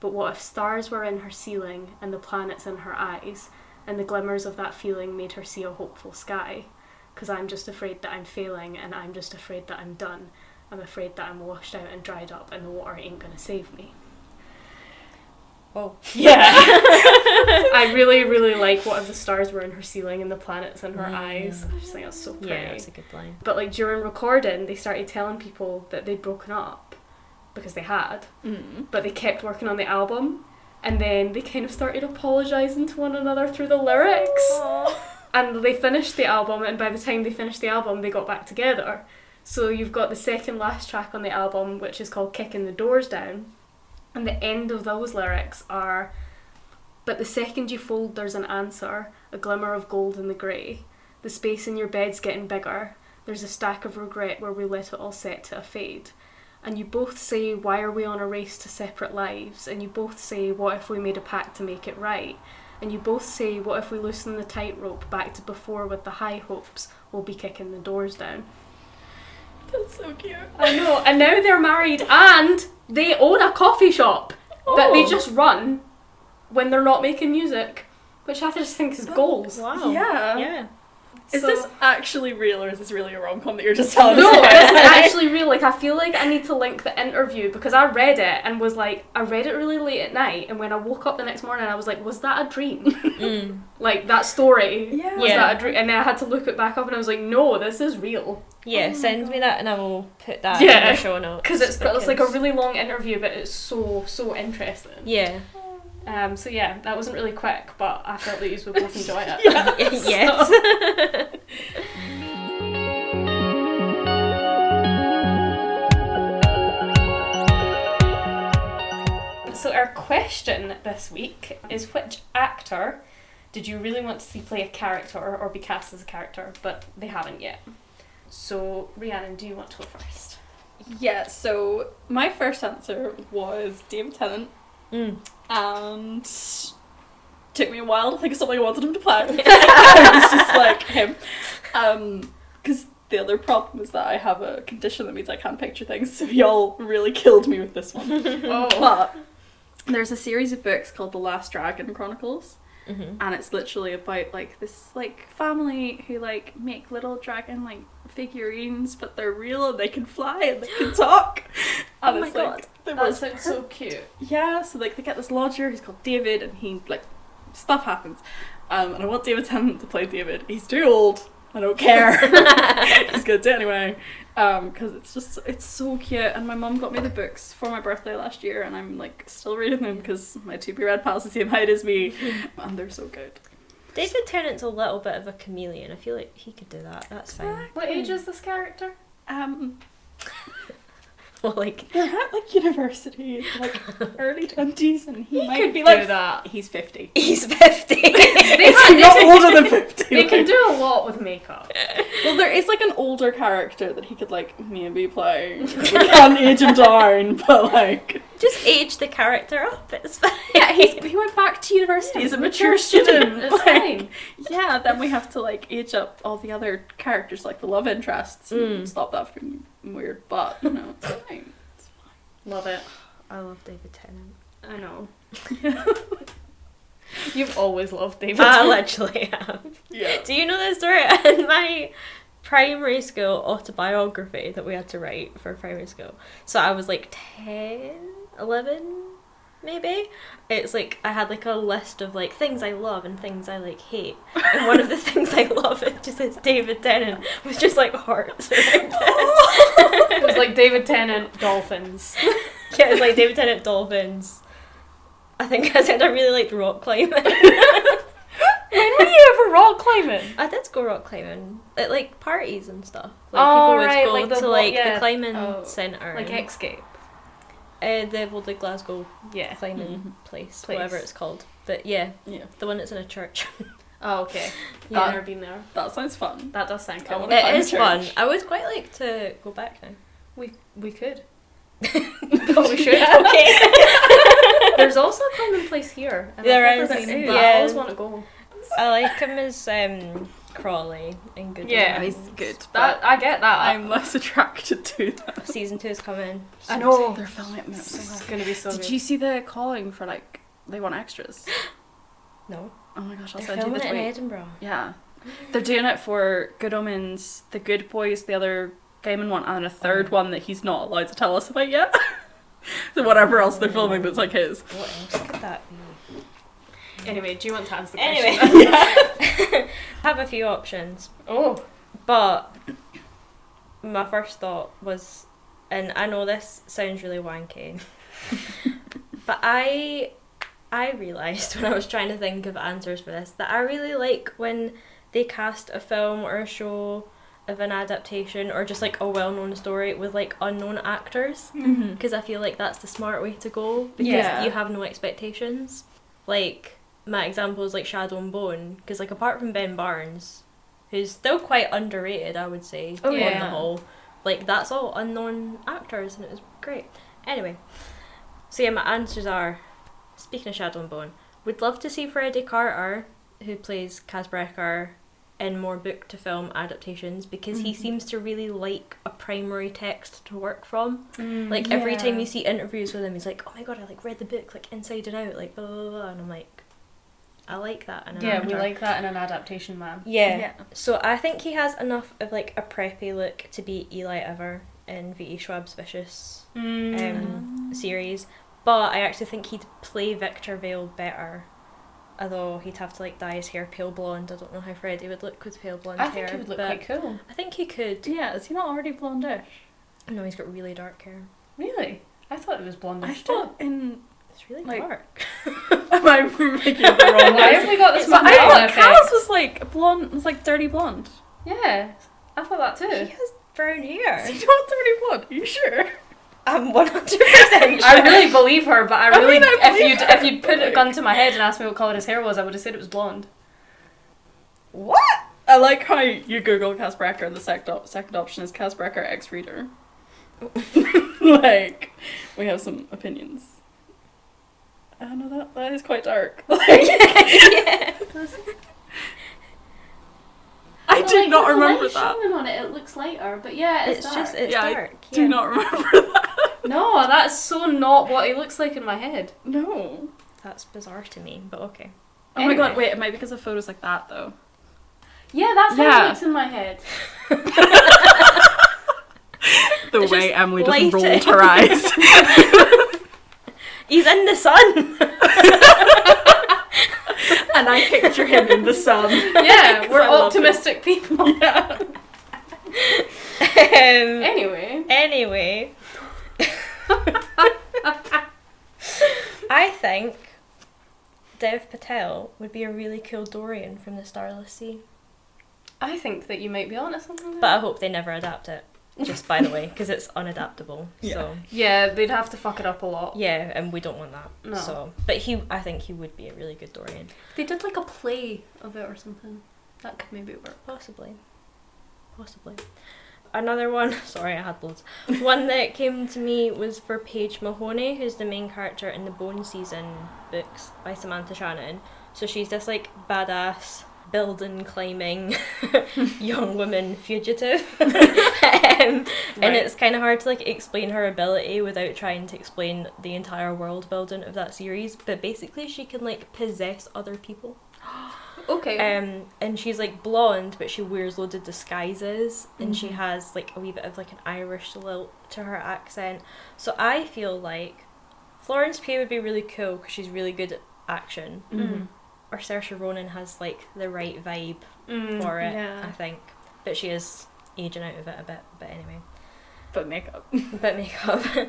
But what if stars were in her ceiling and the planets in her eyes, and the glimmers of that feeling made her see a hopeful sky? Because I'm just afraid that I'm failing, and I'm just afraid that I'm done. I'm afraid that I'm washed out and dried up, and the water ain't gonna save me. Oh. Yeah. I really, really like what if the stars were in her ceiling and the planets in her Mm. eyes. I just think that's so pretty. Yeah, that's a good line. But like during recording, they started telling people that they'd broken up because they had, Mm. but they kept working on the album, and then they kind of started apologizing to one another through the lyrics. And they finished the album, and by the time they finished the album, they got back together. So you've got the second last track on the album, which is called Kicking the Doors Down. And the end of those lyrics are But the second you fold, there's an answer, a glimmer of gold in the grey. The space in your bed's getting bigger. There's a stack of regret where we let it all set to a fade. And you both say, Why are we on a race to separate lives? And you both say, What if we made a pact to make it right? And you both say, What if we loosen the tightrope back to before with the high hopes? We'll be kicking the doors down. That's so cute. I know, and now they're married and they own a coffee shop that they Oh. just run when they're not making music, which I just think is oh, goals. Wow. Yeah. Yeah. Is So- this actually real or is this really a rom com that you're just telling No, us? about? it's actually real. Like, I feel like I need to link the interview because I read it and was like, I read it really late at night, and when I woke up the next morning, I was like, was that a dream? Mm. like that story Yeah. was Yeah. that a dream? And then I had to look it back up, and I was like, no, this is real Yeah, Oh my send me that and I will put that Yeah, in the show notes. because it's it's like a really long interview, but it's so so interesting. Yeah. Um, so yeah, that wasn't really quick, but I felt that you would both enjoy it. yes. So our question this week is which actor did you really want to see play a character or be cast as a character, but they haven't yet? So Rhiannon, do you want to go first? Yeah, so my first answer was David Tennant, Mm. and took me a while to think of something I wanted him to play. I was just like him. Um, because the other problem is that I have a condition that means I can't picture things, so y'all really killed me with this one. Oh, But there's a series of books called The Last Dragon Chronicles, Mhm. and it's literally about like this like family who like make little dragon like figurines, but they're real and they can fly and they can talk. And Oh my like the that sounds so cute. yeah, so like they get this lodger He's called David, and he like stuff happens, um, and I want David Tennant to play David. He's too old. I don't care. He's gonna do it anyway, because it's just it's so cute. And my mum got me the books for my birthday last year, and I'm like still reading them because my two be read pals the same height as me, and they're so good. David Tennant's a little bit of a chameleon. I feel like he could do that. That's fine. What age is this character? Um, Well, like they're at like university, like early twenties, and he, He might could be do like that. He's fifty. he's fifty. He's not older than fifty. they can do a lot with makeup. Well, there is like an older character that he could like maybe play. We can't age him down, but like Just age the character up. It's fine. yeah, he went back to university as a mature student. It's like, fine. Yeah, then we have to like age up all the other characters, like the love interests, and Mm. stop that from weird. But you know, it's fine. Love it. I love David Tennant. I know. You've always loved David. I Tennant. literally have. Yeah. Do you know the story in my primary school autobiography that we had to write for primary school? So I was like 10, 11 maybe. It's like I had like a list of like things I love and things I like hate. And one of the things I love it just says David Tennant with just like hearts it. Was like David Tennant, dolphins. yeah, it's like David Tennant dolphins. I think I said I really liked rock climbing. when were you ever rock climbing? I did go rock climbing at like parties and stuff. Like Oh, people would right, go like the to wa- like yeah. the climbing Oh, centre, Like and, Escape. Uh, the well, the Glasgow Yeah. climbing place, Place. whatever it's called. But yeah, Yeah, the one that's in a church. Oh, okay. Yeah. I've never been there. that sounds fun. That does sound cool. wanna it climb a is fun. I would quite like to go back now. We we could. but we should. okay. There's also a climbing place here. And There I've is, been, but yeah. I always want to go. I like him as um, Crowley in Good. Yeah. He's Omens. good, That I get that. I'm less attracted to that. Season two is coming. I know. They're filming it. It's gonna be so Did good. you see the calling for like they want extras? No, Oh my gosh, I'll they're send you filming the it in tweet. Edinburgh. Yeah, they're doing it for Good Omens, The Good Boys, the other gaming one, and a third oh. one that he's not allowed to tell us about yet. so whatever else they're filming that's like his. What else could that be? Anyway, do you want to answer the Anyway, question? I have a few options, oh, but my first thought was, and I know this sounds really wanky, but I, I realised when I was trying to think of answers for this that I really like when they cast a film or a show of an adaptation or just like a well-known story with like unknown actors Mm-hmm. because I feel like that's the smart way to go because Yeah. you have no expectations. Like my example is like Shadow and Bone because like apart from Ben Barnes, who's still quite underrated, I would say Oh, on yeah. the whole. Like that's all unknown actors and it was great. Anyway, so yeah, my answers are: speaking of Shadow and Bone, would love to see Freddie Carter, who plays Kaz Brekker, in more book to film adaptations because he Mhm. seems to really like a primary text to work from. Mm. Like every time you see interviews with him, he's like, "Oh my god, I like read the book like inside and out, like blah blah,", blah. and I'm like, I like that. In an yeah, we like that in an adaptation, man. Yeah. Yeah. So I think he has enough of like a preppy look to be Eli Ever in V.E. Schwab's Vicious um, series, but I actually think he'd play Victor Vale better. Although he'd have to like dye his hair pale blonde. I don't know how Freddie would look with pale blonde I hair. I think he would look but quite cool. I think he could. Yeah, is he not already blondish? No, he's got really dark hair. Really? I thought it was I blondish too. thought in. It's really Like- dark. Am I making the wrong Why have we got this But I thought effect? Kaz was like blonde, was like dirty blonde. Yeah, I thought that too. He has brown hair. Is he not dirty blonde? Are you sure? I'm one hundred percent I really believe her, but I I really, mean, I if you if you put a gun to my head and asked me what color his hair was, I would have said it was blonde. What? I like how you Google Kaz Brekker and the second, op- second option is Kaz Brekker X Reader. like, we have some opinions. I don't know that that is quite dark. Like, yeah. I Well, do like, not the remember light that. shining on it, it looks lighter, but yeah, it's, It's dark. just it's Yeah, I dark. Do not remember that. no, that's so not what he looks like in my head. No. That's bizarre to me, but okay. Oh my god, wait, it might be because of photos like that though. Yeah, that's how Yeah. he looks in my head. The It's way Emily just lighting. rolled her eyes. He's in the sun. and I picture him in the sun. Yeah, we're optimistic people. Yeah. um, Anyway, anyway, I think Dev Patel would be a really cool Dorian from the Starless Sea. I think that you might be onto something. there. But I hope they never adapt it. Just by the way, because it's unadaptable. Yeah. So yeah, they'd have to fuck it up a lot. yeah, and we don't want that. No. So, but he, I think he would be a really good Dorian. They did like a play of it or something. That could maybe work. Possibly. Possibly. Another one, sorry, I had loads. one that came to me was for Paige Mahoney, who's the main character in the Bone Season books by Samantha Shannon. So she's this like badass building climbing young woman fugitive. um, And it's kind of hard to like explain her ability without trying to explain the entire world building of that series. But basically, she can like possess other people. Okay. Um, and she's like blonde, but she wears loads of disguises, and she Mhm. has like a wee bit of like an Irish lilt to her accent. So I feel like Florence Pugh would be really cool because she's really good at action, Mm. Or Saoirse Ronan has like the right vibe Mm. for it. yeah. I think, but she is aging out of it a bit. But anyway, But makeup. but makeup. um,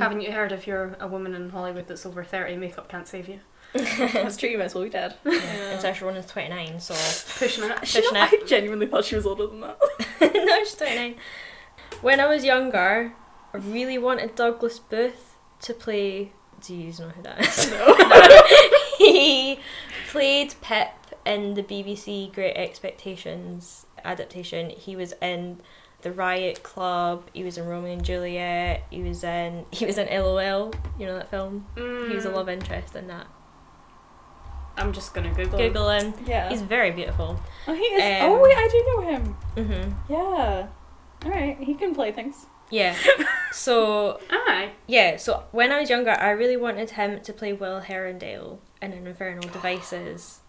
Haven't you heard if you're a woman in Hollywood that's over 30, makeup can't save you? That's true, you might as well be dead. and Saoirse Ronan's twenty nine, so Pushing it. She Fishnet. I genuinely thought she was older than that. no, she's 29. When I was younger, I really wanted Douglas Booth to play. Do you know who that is? No. He played Pip in the BBC Great Expectations adaptation. He was in The Riot Club. He was in Romeo and Juliet. He was in he was in LOL. You know that film. He was a Mm. love interest in that. I'm just gonna Google. Google him. Yeah. He's very beautiful. oh, he is. Um, oh, wait, I do know him. Mhm. Yeah. Alright, he can play things. Yeah. So Aye. Yeah, so when I was younger, I really wanted him to play Will Herondale an Infernal Devices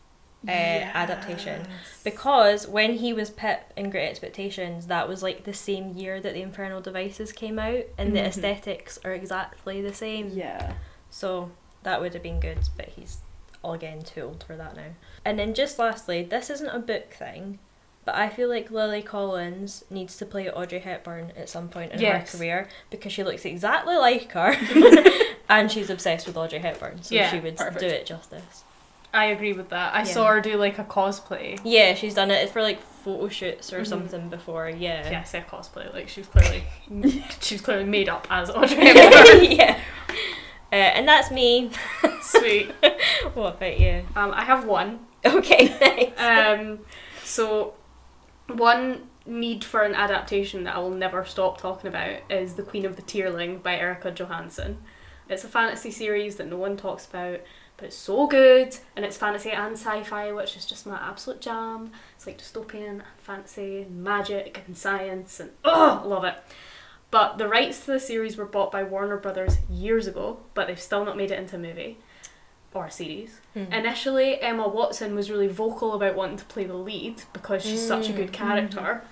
uh, adaptation. Because when he was Pip in Great Expectations, that was like the same year that the Infernal Devices came out, and the Mhm. aesthetics are exactly the same. Yeah. So that would have been good, but he's all again too old for that now. And then just lastly, this isn't a book thing, but I feel like Lily Collins needs to play Audrey Hepburn at some point in Yes. her career because she looks exactly like her. and she's obsessed with Audrey Hepburn, so Yeah, she would perfect. do it justice. I agree with that. I Yeah. saw her do like a cosplay. Yeah, she's done it for like photo shoots or Mhm. something before, yeah. Yeah, I say a cosplay. Like she's clearly, she's clearly made up as Audrey Hepburn. yeah. Uh, and that's me. Sweet. what about you? Um, I have one. Okay, nice. Um, so one need for an adaptation that I will never stop talking about is The Queen of the Tearling by Erika Johansen. It's a fantasy series that no one talks about, but it's so good, and it's fantasy and sci-fi, which is just my absolute jam. It's like dystopian and fantasy and magic and science, and oh, I love it. But the rights to the series were bought by Warner Brothers years ago, but they've still not made it into a movie or a series. Hmm. Initially, Emma Watson was really vocal about wanting to play the lead because she's such a Mm. good character.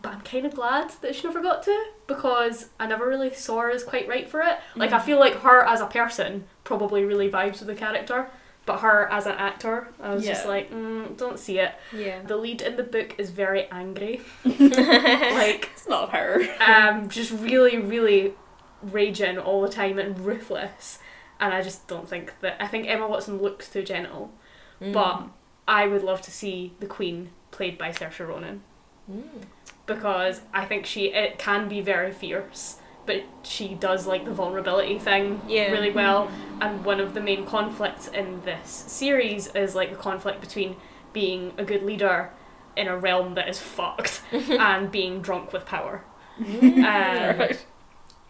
But I'm kind of glad that she never got to because I never really saw her as quite right for it. Like, I Mm. feel like her as a person probably really vibes with the character, but her as an actor, I was just like, mm, don't see it. yeah. The lead in the book is very angry. like, It's not her. um, just really, really raging all the time and ruthless. And I just don't think that. I think Emma Watson looks too gentle, Mm. but I would love to see the Queen played by Saoirse Ronan Mm. because I think she it can be very fierce, but she does like the vulnerability thing Yeah. really well. And one of the main conflicts in this series is like the conflict between being a good leader in a realm that is fucked and being drunk with power. Um, Right.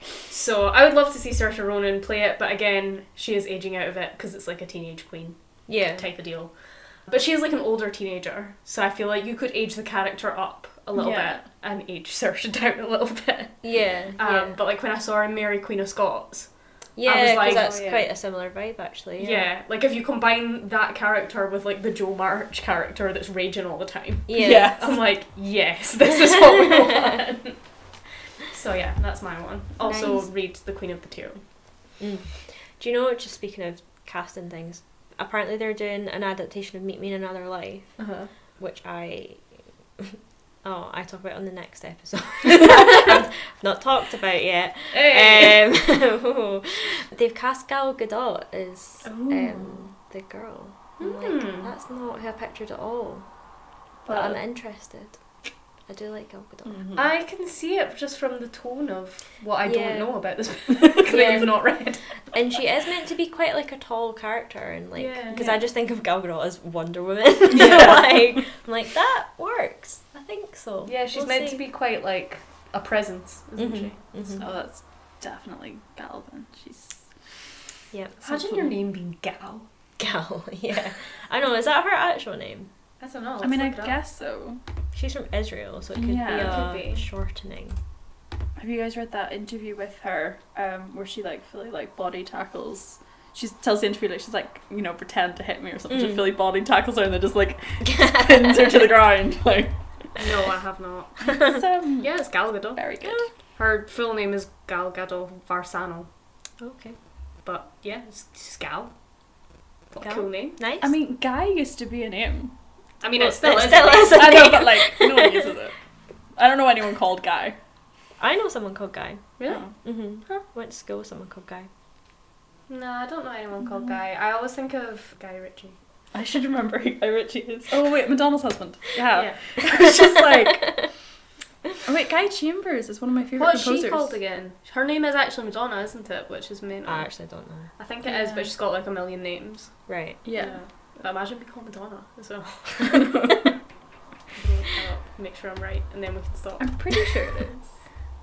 so I would love to see Saoirse Ronan play it, but again, she is aging out of it because it's like a teenage queen Yeah. type of deal. But she is like an older teenager, so I feel like you could age the character up a little Yeah. bit and age Saoirse down a little bit. Yeah. Um, yeah. But like when I saw her in Mary Queen of Scots, Yeah, I was 'cause like- that's Oh, yeah. quite a similar vibe actually. yeah. Yeah. like if you combine that character with like the Jo March character that's raging all the time, Yeah. Yeah. I'm like, yes, this is what we want. so yeah, that's my one. Also Nice. read The Queen of the Tear. Mm. Do you know, just speaking of casting things, apparently they're doing an adaptation of Meet Me in Another Life, Uh-huh. which I. Oh, I talk about on the next episode. I've not talked about yet. Um, they've cast Gal Gadot as um, the girl. Like, Hmm. that's not who I pictured at all. But But I'm interested. I do like Gal Gadot. Mhm. I can see it just from the tone of what I Yeah. don't know about this book that Yeah. you've not read. And she is meant to be quite like a tall character, and like, because Yeah. I just think of Gal Gadot as Wonder Woman. Yeah. like, I'm like that works. I think so. Yeah, she's We'll meant see. to be quite like a presence, isn't Mhm, she? mhm. Oh, that's definitely Galvin. She's Yeah. Imagine your name being Gal. Gal. Yeah. I know. Is that her actual name? I don't know. I mean, I let's look it up. guess so. She's from Israel, so it could Yeah, be a could be. shortening. Have you guys read that interview with her, um, where she like fully like body tackles? She tells the interviewer like she's like you know pretend to hit me or something. She Mm. fully body tackles her and then just like pins her to the ground. Like No, I have not. it's, um, Yeah, it's Gal Gadot. very good. Her full name is Gal Gadot Varsano, okay. but yeah, it's, it's Gal. What a Gal? cool name. Nice. I mean, Guy used to be a name. I mean, Well, it still it is. still right? is. a I know, but like no one uses it. I don't know anyone called Guy. I know someone called Guy. Really? Oh. Mm-hmm. Went to school with someone called Guy. No, I don't know anyone called Guy. I always think of Guy Ritchie. I should remember who Guy Ritchie is. Oh wait, Madonna's husband. Yeah. Yeah. it's just like. Oh wait, Guy Chambers is one of my favorite What's composers. she called again? Her name is actually Madonna, isn't it? Which is main. I actually don't know. I think it is, Yeah. but she's got like a million names. Right. Yeah. But imagine being called Madonna as well. I'm gonna look that up, Make sure I'm right, and then we can stop. I'm pretty sure it is.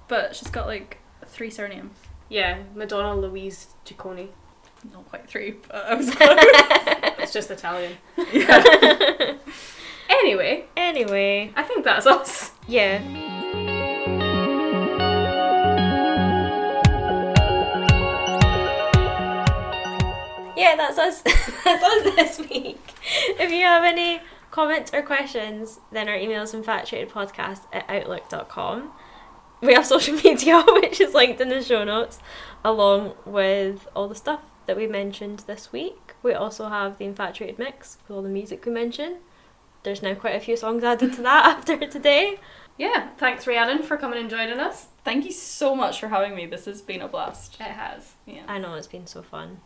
But she's got like three surnames. Yeah, Madonna Louise Ciccone. Not quite three, but I was close. It's just Italian. yeah. Anyway, Anyway, I think that's us. yeah. Yeah, that's us. that's us this week. If you have any comments or questions, then our email is infatuatedpodcast at outlook.com. We have social media, which is linked in the show notes, along with all the stuff that we mentioned this week. We also have the Infatuated Mix with all the music we mentioned. There's now quite a few songs added to that after today. Yeah, thanks Rhiannon for coming and joining us. Thank you so much for having me. This has been a blast. It has. Yeah. I know it's been so fun.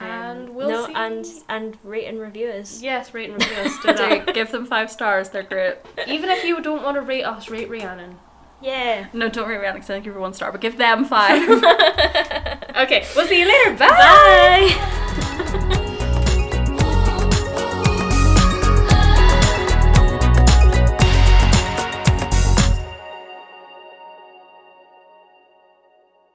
Um, And we'll no, see- and and rate and review us. Yes, rate and review us. Do that. Give them five stars. They're great. Even if you don't want to rate us, rate Rhiannon. Yeah. No, don't rate Rhiannon because I think give her one star, but give them five. Okay, we'll see you later. Bye. Bye.